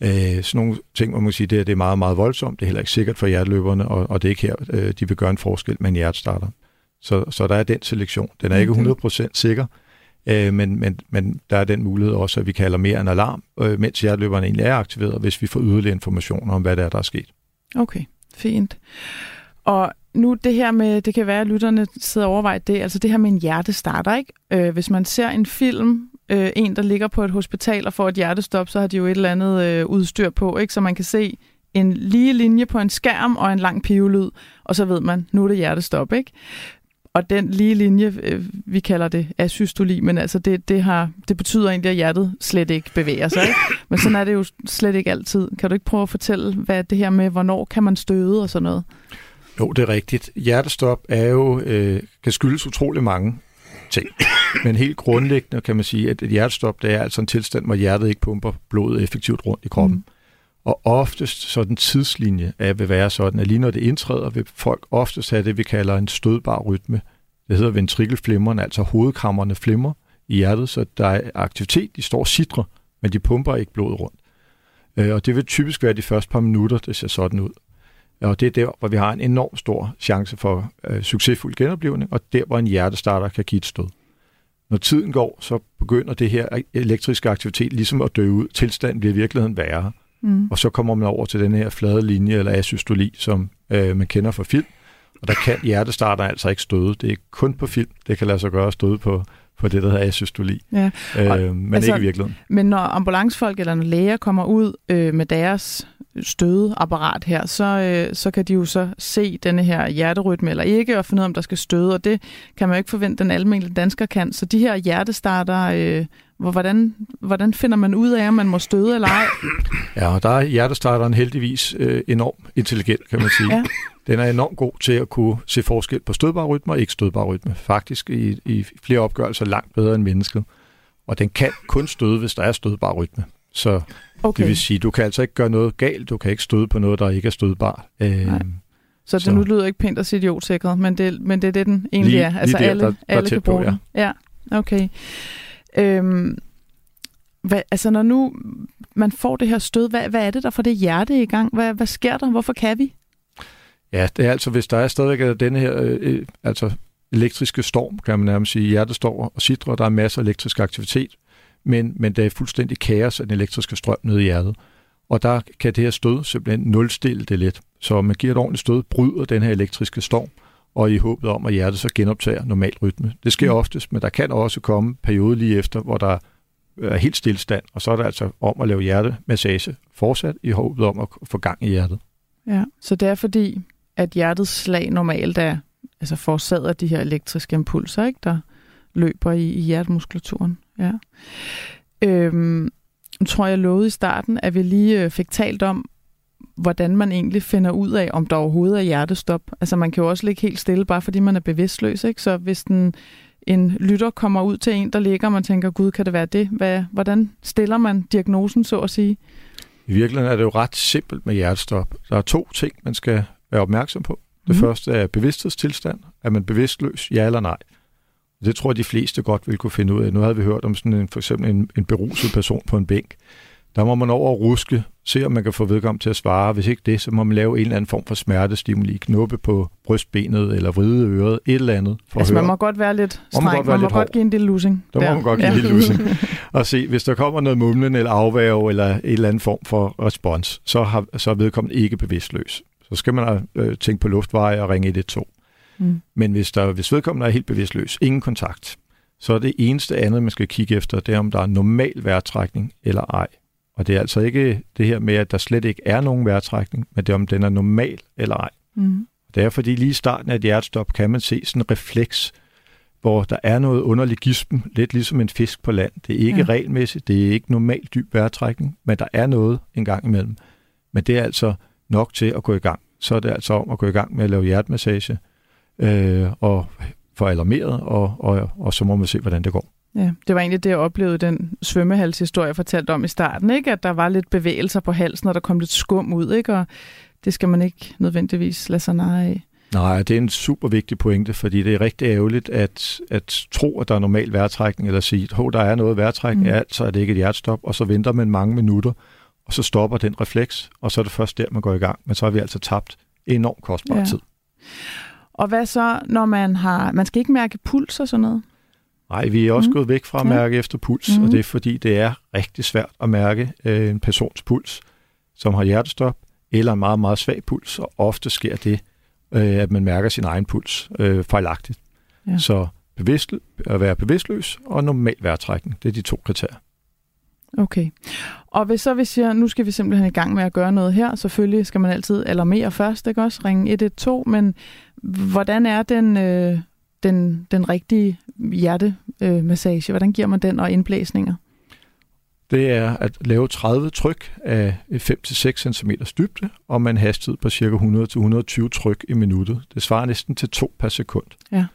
Øh, sådan nogle ting, hvor man kan sige, det, er, det er meget, meget voldsomt. Det er heller ikke sikkert for hjerteløberne, og, og det er ikke her, øh, de vil gøre en forskel med en hjertestarter. Så, så der er den selektion. Den er ikke 100% sikker, øh, men, men, men der er den mulighed også, at vi kalder mere en alarm, øh, mens hjerteløberne egentlig er aktiveret, hvis vi får yderligere informationer om, hvad der er, der er sket. Okay, fint. Og nu det her med, det kan være, at lytterne sidder og overvejer det, altså det her med en hjertestarter, ikke? Øh, hvis man ser en film, øh, en, der ligger på et hospital og får et hjertestop, så har de jo et eller andet øh, udstyr på, ikke? så man kan se en lige linje på en skærm og en lang pivelyd, og så ved man, nu er det hjertestop. Ikke? Og den lige linje, øh, vi kalder det asystoli, men altså det, det, har, det betyder egentlig, at hjertet slet ikke bevæger sig. Ikke? Men sådan er det jo slet ikke altid. Kan du ikke prøve at fortælle, hvad det her med, hvornår kan man støde og sådan noget? Jo, det er rigtigt. Hjertestop er jo, øh, kan skyldes utrolig mange ting. Men helt grundlæggende kan man sige, at et hjertestop, det er altså en tilstand, hvor hjertet ikke pumper blodet effektivt rundt i kroppen. Mm. Og oftest så den tidslinje af vil være sådan, at lige når det indtræder, vil folk oftest have det, vi kalder en stødbar rytme. Det hedder ventrikelflimmeren, altså hovedkammerne flimmer i hjertet, så der er aktivitet, de står sidre, men de pumper ikke blodet rundt. Øh, og det vil typisk være de første par minutter, det ser sådan ud. Og det er der, hvor vi har en enorm stor chance for øh, succesfuld genoplevning, og der, hvor en hjertestarter kan give et stød. Når tiden går, så begynder det her e-, elektriske aktivitet ligesom at dø ud. Tilstanden bliver i virkeligheden værre. Mm. Og så kommer man over til den her flade linje, eller asystoli, som øh, man kender fra film. Og der kan hjertestarter altså ikke støde. Det er kun på film, det kan lade sig gøre at støde på, på det, der hedder asystoli. Ja. Øh, men altså, ikke i virkeligheden. Men når ambulancefolk eller når læger kommer ud øh, med deres stødeapparat her, så, øh, så kan de jo så se denne her hjerterytme eller ikke, og finde ud af, om der skal støde, og det kan man jo ikke forvente, den almindelige dansker kan. Så de her hjertestarter, øh, hvordan, hvordan finder man ud af, om man må støde eller ej? Ja, og der er hjertestarteren heldigvis øh, enormt intelligent, kan man sige. Ja. Den er enormt god til at kunne se forskel på stødbare rytmer og ikke stødbare rytme. Faktisk i, i flere opgørelser langt bedre end mennesket. Og den kan kun støde, hvis der er stødbar rytme. Så okay. det vil sige, du kan altså ikke gøre noget galt, du kan ikke støde på noget, der ikke er stødbart. Øh, så det nu lyder ikke pænt at sige idiotsikret, men det, men det er det, den egentlig lige, er. Altså lige der, alle, der, der alle kan bruge på, ja. den. Ja, okay. Øhm, hvad, altså når nu man får det her stød, hvad, hvad er det, der får det hjerte i gang? Hvad, hvad sker der? Hvorfor kan vi? Ja, det er altså, hvis der er stadigvæk øh, denne her øh, øh, altså elektriske storm, kan man nærmest sige, hjertet står og sidder, der er masser af elektrisk aktivitet, men, men der er fuldstændig kaos af den elektriske strøm nede i hjertet. Og der kan det her stød simpelthen nulstille det lidt. Så man giver et ordentligt stød, bryder den her elektriske storm, og i håbet om, at hjertet så genoptager normal rytme. Det sker mm. oftest, men der kan også komme periode lige efter, hvor der er helt stillestand, og så er det altså om at lave hjertemassage fortsat i håbet om at få gang i hjertet. Ja, så det er fordi, at hjertets slag normalt er altså forårsaget af de her elektriske impulser, ikke, der løber i, i hjertemuskulaturen. Ja. Øhm, tror, jeg lovede i starten, at vi lige øh, fik talt om, hvordan man egentlig finder ud af, om der overhovedet er hjertestop. Altså man kan jo også ligge helt stille, bare fordi man er bevidstløs. Ikke? Så hvis den, en lytter kommer ud til en, der ligger, og man tænker, gud, kan det være det? Hvad, hvordan stiller man diagnosen, så at sige? I virkeligheden er det jo ret simpelt med hjertestop. Der er to ting, man skal være opmærksom på. Det mm. første er bevidsthedstilstand. Er man bevidstløs, ja eller nej? Det tror jeg, de fleste godt vil kunne finde ud af. Nu havde vi hørt om sådan en, for eksempel en, en beruset person på en bænk. Der må man over og ruske, se om man kan få vedkommende til at svare. Hvis ikke det, så må man lave en eller anden form for smertestimuli, knuppe på brystbenet eller vride øret, et eller andet. For altså at man må godt være lidt streng, man, man må godt give en lille losing. Der, der må man godt give ja. en lille losing. [laughs] Og se, hvis der kommer noget mumlen eller afværge eller en eller anden form for respons, så, har, så er vedkommende ikke bevidstløs. Så skal man øh, tænke på luftveje og ringe 112. Mm. Men hvis, der, hvis vedkommende er helt bevidstløs, ingen kontakt, så er det eneste andet, man skal kigge efter, det er, om der er normal vejrtrækning eller ej. Og det er altså ikke det her med, at der slet ikke er nogen vejrtrækning, men det er, om den er normal eller ej. Mm. Det er, fordi lige i starten af et hjertestop kan man se sådan en refleks, hvor der er noget underligt gispen, lidt ligesom en fisk på land. Det er ikke ja. regelmæssigt, det er ikke normal dyb vejrtrækning, men der er noget en gang imellem. Men det er altså nok til at gå i gang. Så er det altså om at gå i gang med at lave hjertemassage, øh, og få alarmeret, og, og, og så må man se, hvordan det går. Ja, det var egentlig det, jeg oplevede den svømmehalshistorie, jeg fortalte om i starten, ikke? at der var lidt bevægelser på halsen, og der kom lidt skum ud, ikke? og det skal man ikke nødvendigvis lade sig narre af. Nej, det er en super vigtig pointe, fordi det er rigtig ærgerligt at, at tro, at der er normal vejrtrækning, eller sige, at der er noget vejrtrækning, mm. altså er det ikke et hjertestop, og så venter man mange minutter, og så stopper den refleks, og så er det først der, man går i gang. Men så har vi altså tabt enormt kostbar ja. tid. Og hvad så, når man har... Man skal ikke mærke puls og sådan noget? Nej, vi er også mm. gået væk fra at mærke ja. efter puls, mm. og det er fordi, det er rigtig svært at mærke øh, en persons puls, som har hjertestop, eller en meget, meget svag puls, og ofte sker det, øh, at man mærker sin egen puls øh, fejlagtigt. Ja. Så bevidst, at være bevidstløs og normal vejrtrækning, det er de to kriterier. Okay. Og hvis så vi siger, nu skal vi simpelthen i gang med at gøre noget her, selvfølgelig skal man altid alarmere først, ikke også? Ringe 112, men hvordan er den, øh, den, den rigtige hjertemassage? Hvordan giver man den og indblæsninger? Det er at lave 30 tryk af 5-6 cm dybde, og en hastighed på ca. 100-120 tryk i minuttet. Det svarer næsten til 2 per sekund. Ja.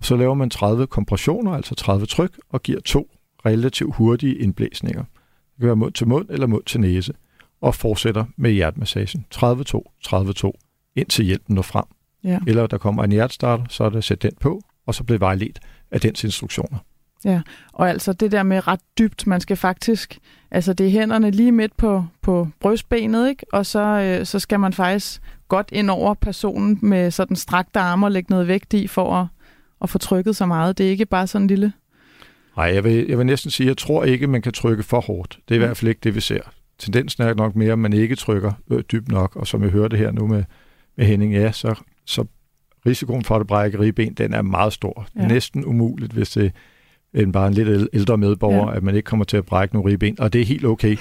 Så laver man 30 kompressioner, altså 30 tryk, og giver to relativt hurtige indblæsninger. Det kan være mund til mund eller mund til næse, og fortsætter med hjertemassagen. 30-2, 30-2, indtil hjælpen når frem. Ja. Eller der kommer en hjertestarter, så er det at sætte den på, og så bliver vejledt af dens instruktioner. Ja, og altså det der med ret dybt, man skal faktisk, altså det er hænderne lige midt på, på brystbenet, ikke? og så, øh, så skal man faktisk godt ind over personen med sådan strakte arme og lægge noget vægt i for at, at få trykket så meget. Det er ikke bare sådan en lille... Nej, jeg vil, jeg vil næsten sige, at jeg tror ikke, man kan trykke for hårdt. Det er i Mm. hvert fald ikke det, vi ser. Tendensen er nok mere, at man ikke trykker øh, dybt nok, og som jeg hørte her nu med, med Henning, ja, så, så risikoen for at brække ribben, den er meget stor. Ja. Ja. Næsten umuligt, hvis det er en bare en lidt æl- ældre medborger, Ja. ja. at man ikke kommer til at brække nogle ribben, og det er helt okay.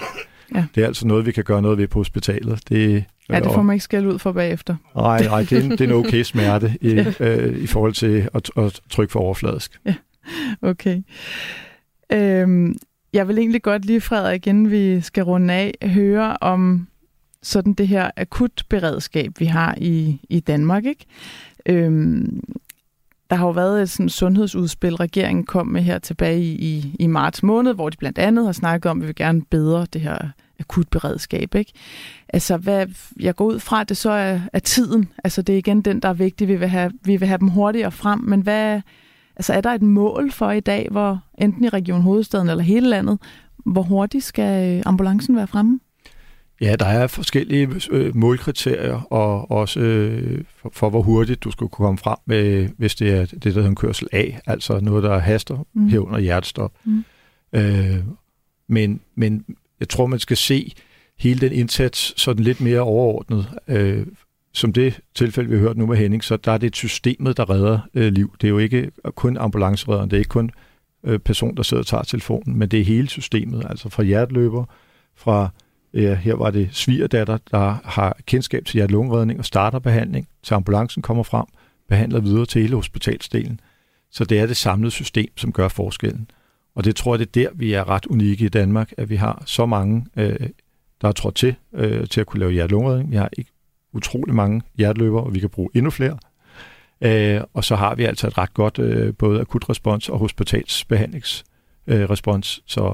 Ja. Det er altså noget, vi kan gøre noget ved på hospitalet. Det, Ja, det og- får man ikke skæld ud for bagefter. Nej, nej, det er en, det er en okay [laughs] smerte i, Ja. øh, i forhold til at, at trykke for overfladisk. Okay. Øhm, jeg vil egentlig godt lige, Frederik, inden vi skal runde af, høre om sådan det her akut beredskab, vi har i, i Danmark. Ikke? Øhm, der har jo været et sådan sundhedsudspil, regeringen kom med her tilbage i, i, i marts måned, hvor de blandt andet har snakket om, at vi vil gerne bedre det her akut beredskab. Ikke? Altså, hvad, jeg går ud fra, at det så er, er tiden. Altså, det er igen den, der er vigtig. Vi vil have, vi vil have dem hurtigere frem, men hvad, Altså er der et mål for i dag, hvor enten i Region Hovedstaden eller hele landet, hvor hurtigt skal ambulancen være fremme? Ja, der er forskellige øh, målkriterier, og også øh, for, for, hvor hurtigt du skal kunne komme frem, med, hvis det er det, der hedder en kørsel A, altså noget, der haster Mm. herunder hjertestop. Mm. Øh, men, men jeg tror, man skal se hele den indsats sådan lidt mere overordnet. Øh, som det tilfælde, vi har hørt nu med Henning, så der er det systemet, der redder øh, liv. Det er jo ikke kun ambulanceredderen, det er ikke kun øh, person, der sidder og tager telefonen, men det er hele systemet, altså fra hjerteløber, fra Ja, her var det svigerdatter, der har kendskab til hjertelungeredning og starter behandling, til ambulancen kommer frem, behandler videre til hele hospitalsdelen. Så det er det samlede system, som gør forskellen. Og det tror jeg, det er der, vi er ret unikke i Danmark, at vi har så mange, øh, der er trådt til, øh, til at kunne lave hjertelungeredning. Vi har ikke utrolig mange hjerteløbere, og vi kan bruge endnu flere. Øh, og så har vi altså et ret godt øh, både akutrespons og hospitalsbehandlingsrespons. Øh, respons. så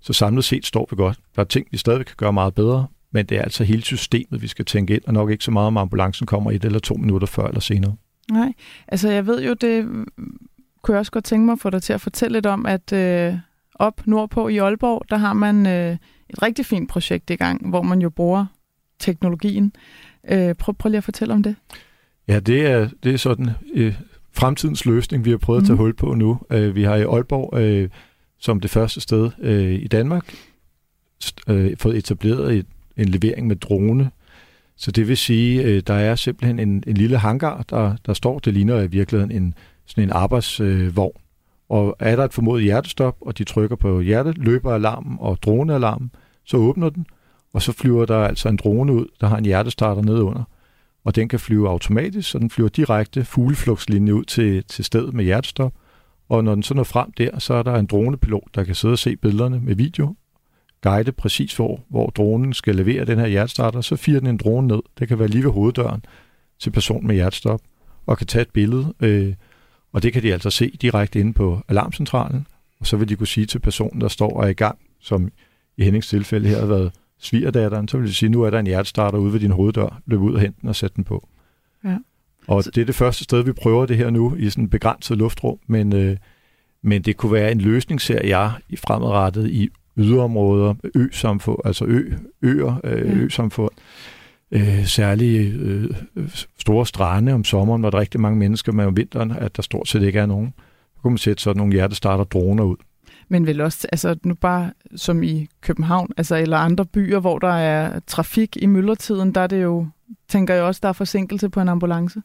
så samlet set står vi godt. Der er ting, vi stadig kan gøre meget bedre, men det er altså hele systemet, vi skal tænke ind, og nok ikke så meget, om ambulancen kommer et eller to minutter før eller senere. Nej, altså jeg ved jo, det kunne jeg også godt tænke mig at få dig til at fortælle lidt om, at øh, op nordpå i Aalborg, der har man øh, et rigtig fint projekt i gang, hvor man jo bruger teknologien. Øh, prøv, prøv lige at fortælle om det. Ja, det er, det er sådan øh, fremtidens løsning, vi har prøvet mm. at tage Mhm. hul på nu. Øh, vi har i Aalborg, øh, som det første sted øh, i Danmark, øh, fået etableret et, en levering med drone. Så det vil sige, øh, der er simpelthen en, en lille hangar, der, der står, det ligner i virkeligheden en, sådan en arbejdsvogn. Øh, og er der et formodet hjertestop, og de trykker på hjertet, løber alarmen og dronealarmen, så åbner den, og så flyver der altså en drone ud, der har en hjertestarter nede under. Og den kan flyve automatisk, så den flyver direkte fugleflugtslinje ud til, til stedet med hjertestop. Og når den så når frem der, så er der en dronepilot, der kan sidde og se billederne med video, guide præcis hvor, hvor dronen skal levere den her hjertestarter, så firer den en drone ned. Det kan være lige ved hoveddøren til personen med hjertestop, og kan tage et billede. Øh, og det kan de altså se direkte inde på alarmcentralen, og så vil de kunne sige til personen, der står og er i gang, som i Hennings tilfælde her har været svigerdatteren, så vil de sige, nu er der en hjertestarter ude ved din hoveddør, løb ud og hent den og sæt den på. Ja. Og det er det første sted, vi prøver det her nu, i sådan et begrænset luftrum, men, øh, men det kunne være en løsning, ser jeg, i fremadrettet i yderområder, ø-samfund, altså ø, øer, øh, ø-samfund, øh, særlige øh, store strande om sommeren, hvor der er rigtig mange mennesker, men om vinteren, at der stort set ikke er nogen. Så kunne man sætte sådan nogle hjertestarter droner ud. Men vel også, altså nu bare som i København, altså eller andre byer, hvor der er trafik i myldretiden, der er det jo, tænker jeg også, der er forsinkelse på en ambulance.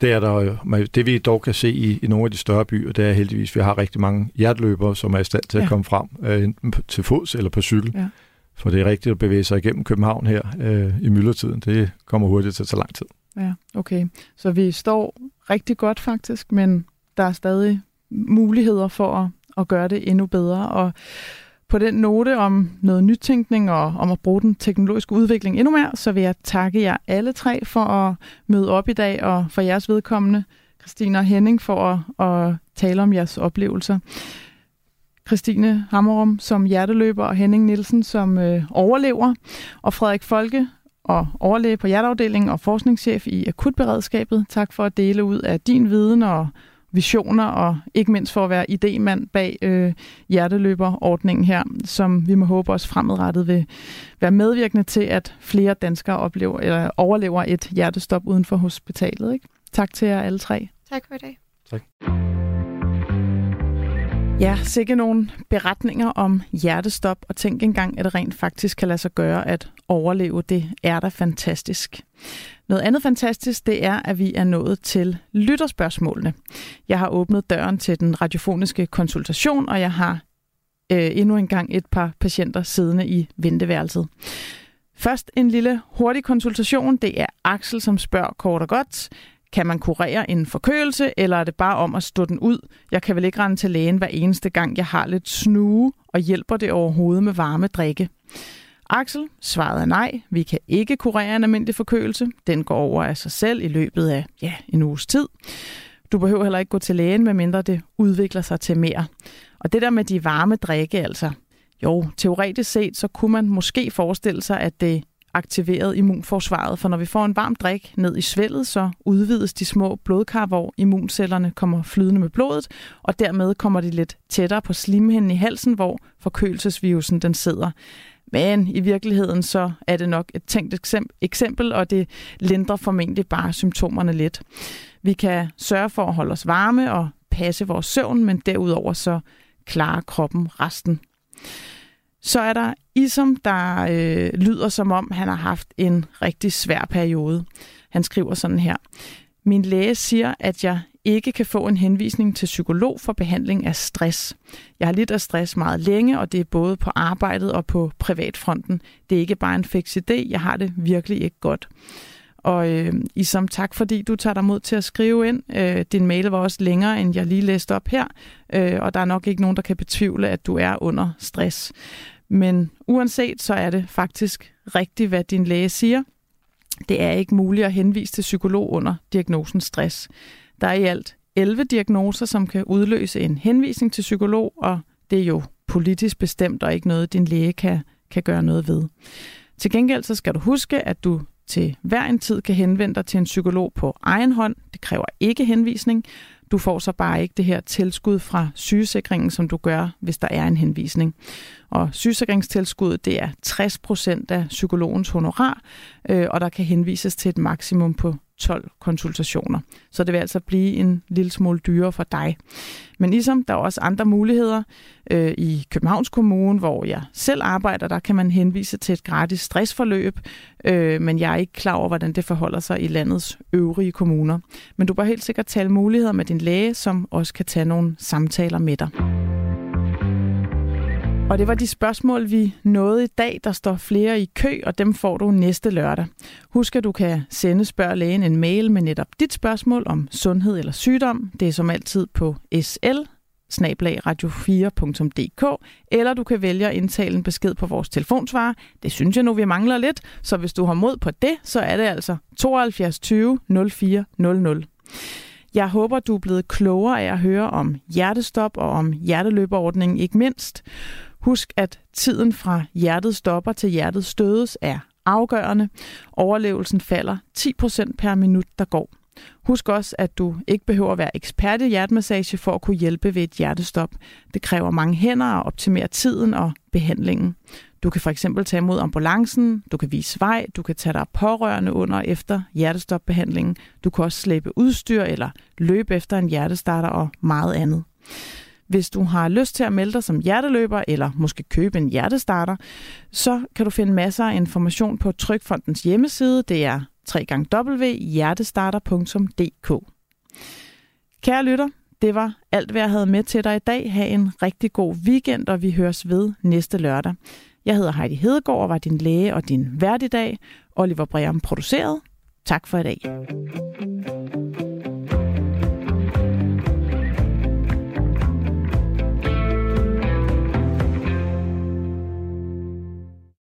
Det er der. Men Det vi dog kan se i, i nogle af de større byer, det er heldigvis, at vi har rigtig mange hjertløbere, som er i stand til at Ja. komme frem, øh, enten til fods eller på cykel. Ja. For det er rigtigt at bevæge sig igennem København her øh, i myldretiden. Det kommer hurtigt til at tage lang tid. Ja, okay. Så vi står rigtig godt faktisk, men Der er stadig muligheder for at, at gøre det endnu bedre. Og på den note om noget nytænkning og om at bruge den teknologiske udvikling endnu mere, så vil jeg takke jer alle tre for at møde op i dag, og for jeres vedkommende, Christine og Henning, for at, at tale om jeres oplevelser. Christine Hammerum som hjerteløber, og Henning Nielsen som øh, overlever, og Frederik Folke og overlæge på hjerteafdelingen og forskningschef i akutberedskabet. Tak for at dele ud af din viden og visioner, og ikke mindst for at være idemand bag øh, hjerteløberordningen her, som vi må håbe også fremadrettet vil være medvirkende til, at flere danskere oplever, eller overlever et hjertestop uden for hospitalet. Ikke? Tak til jer alle tre. Tak for i dag. Tak. Ja, sikke nogle beretninger om hjertestop, og tænk engang, at det rent faktisk kan lade sig gøre at overleve. Det er da fantastisk. Noget andet fantastisk, det er, at vi er nået til lytterspørgsmålene. Jeg har åbnet døren til den radiofoniske konsultation, og jeg har øh, endnu engang et par patienter siddende i venteværelset. Først en lille hurtig konsultation. Det er Axel, som spørger kort og godt. Kan man kurere en forkølelse, eller er det bare om at stå den ud? Jeg kan vel ikke rende til lægen hver eneste gang, jeg har lidt snue, og hjælper det overhovedet med varme drikke? Axel svarede nej, vi kan ikke kurere en almindelig forkølelse. Den går over af sig selv i løbet af ja, en uges tid. Du behøver heller ikke gå til lægen, medmindre det udvikler sig til mere. Og det der med de varme drikke, altså. Jo, teoretisk set, så kunne man måske forestille sig, at det aktiveret immunforsvaret, for når vi får en varm drik ned i svældet, så udvides de små blodkar, hvor immuncellerne kommer flydende med blodet, og dermed kommer de lidt tættere på slimhinden i halsen, hvor forkølelsesvirusen den sidder. Men i virkeligheden så er det nok et tænkt eksempel, og det lindrer formentlig bare symptomerne lidt. Vi kan sørge for at holde os varme og passe vores søvn, men derudover så klarer kroppen resten. Så er der Isam, der øh, lyder som om, han har haft en rigtig svær periode. Han skriver sådan her. Min læge siger, at jeg ikke kan få en henvisning til psykolog for behandling af stress. Jeg har lidt af stress meget længe, og det er både på arbejdet og på privatfronten. Det er ikke bare en fix idé, jeg har det virkelig ikke godt. Og øh, Isam, tak fordi du tager dig mod til at skrive ind. Øh, din mail var også længere, end jeg lige læste op her, øh, og der er nok ikke nogen, der kan betvivle, at du er under stress. Men uanset, så er det faktisk rigtigt, hvad din læge siger. Det er ikke muligt at henvise til psykolog under diagnosen stress. Der er i alt 11 diagnoser, som kan udløse en henvisning til psykolog, og det er jo politisk bestemt og ikke noget, din læge kan, kan gøre noget ved. Til gengæld så skal du huske, at du til hver en tid kan henvende dig til en psykolog på egen hånd. Det kræver ikke henvisning. Du får så bare ikke det her tilskud fra sygesikringen, som du gør, hvis der er en henvisning. Og sygesikringstilskuddet, det er 60 procent af psykologens honorar, øh, og der kan henvises til et maksimum på 12 konsultationer. Så det vil altså blive en lille smule dyrere for dig. Men ligesom der er også andre muligheder øh, i Københavns Kommune, hvor jeg selv arbejder, der kan man henvise til et gratis stressforløb, øh, men jeg er ikke klar over, hvordan det forholder sig i landets øvrige kommuner. Men du bør helt sikkert tale muligheder med din læge, som også kan tage nogle samtaler med dig. Og det var de spørgsmål, vi nåede i dag. Der står flere i kø, og dem får du næste lørdag. Husk, at du kan sende Spørg Lægen en mail med netop dit spørgsmål om sundhed eller sygdom. Det er som altid på sl radio4.dk, eller du kan vælge at indtale en besked på vores telefonsvarer. Det synes jeg nu, vi mangler lidt, så hvis du har mod på det, så er det altså 72 20 04 00. Jeg håber, du er blevet klogere af at høre om hjertestop og om hjerteløberordningen ikke mindst. Husk, at tiden fra hjertet stopper til hjertet stødes er afgørende. Overlevelsen falder 10% per minut, der går. Husk også, at du ikke behøver at være ekspert i hjertemassage for at kunne hjælpe ved et hjertestop. Det kræver mange hænder at optimere tiden og behandlingen. Du kan for eksempel tage imod ambulancen, du kan vise vej, du kan tage dig pårørende under og efter hjertestopbehandlingen, du kan også slæbe udstyr eller løbe efter en hjertestarter og meget andet. Hvis du har lyst til at melde dig som hjerteløber, eller måske købe en hjertestarter, så kan du finde masser af information på Trykfondens hjemmeside. Det er www.hjertestarter.dk Kære lytter, det var alt, hvad jeg havde med til dig i dag. Ha' en rigtig god weekend, og vi høres ved næste lørdag. Jeg hedder Heidi Hedegaard og var din læge og din vært i dag. Oliver Breum produceret. Tak for i dag.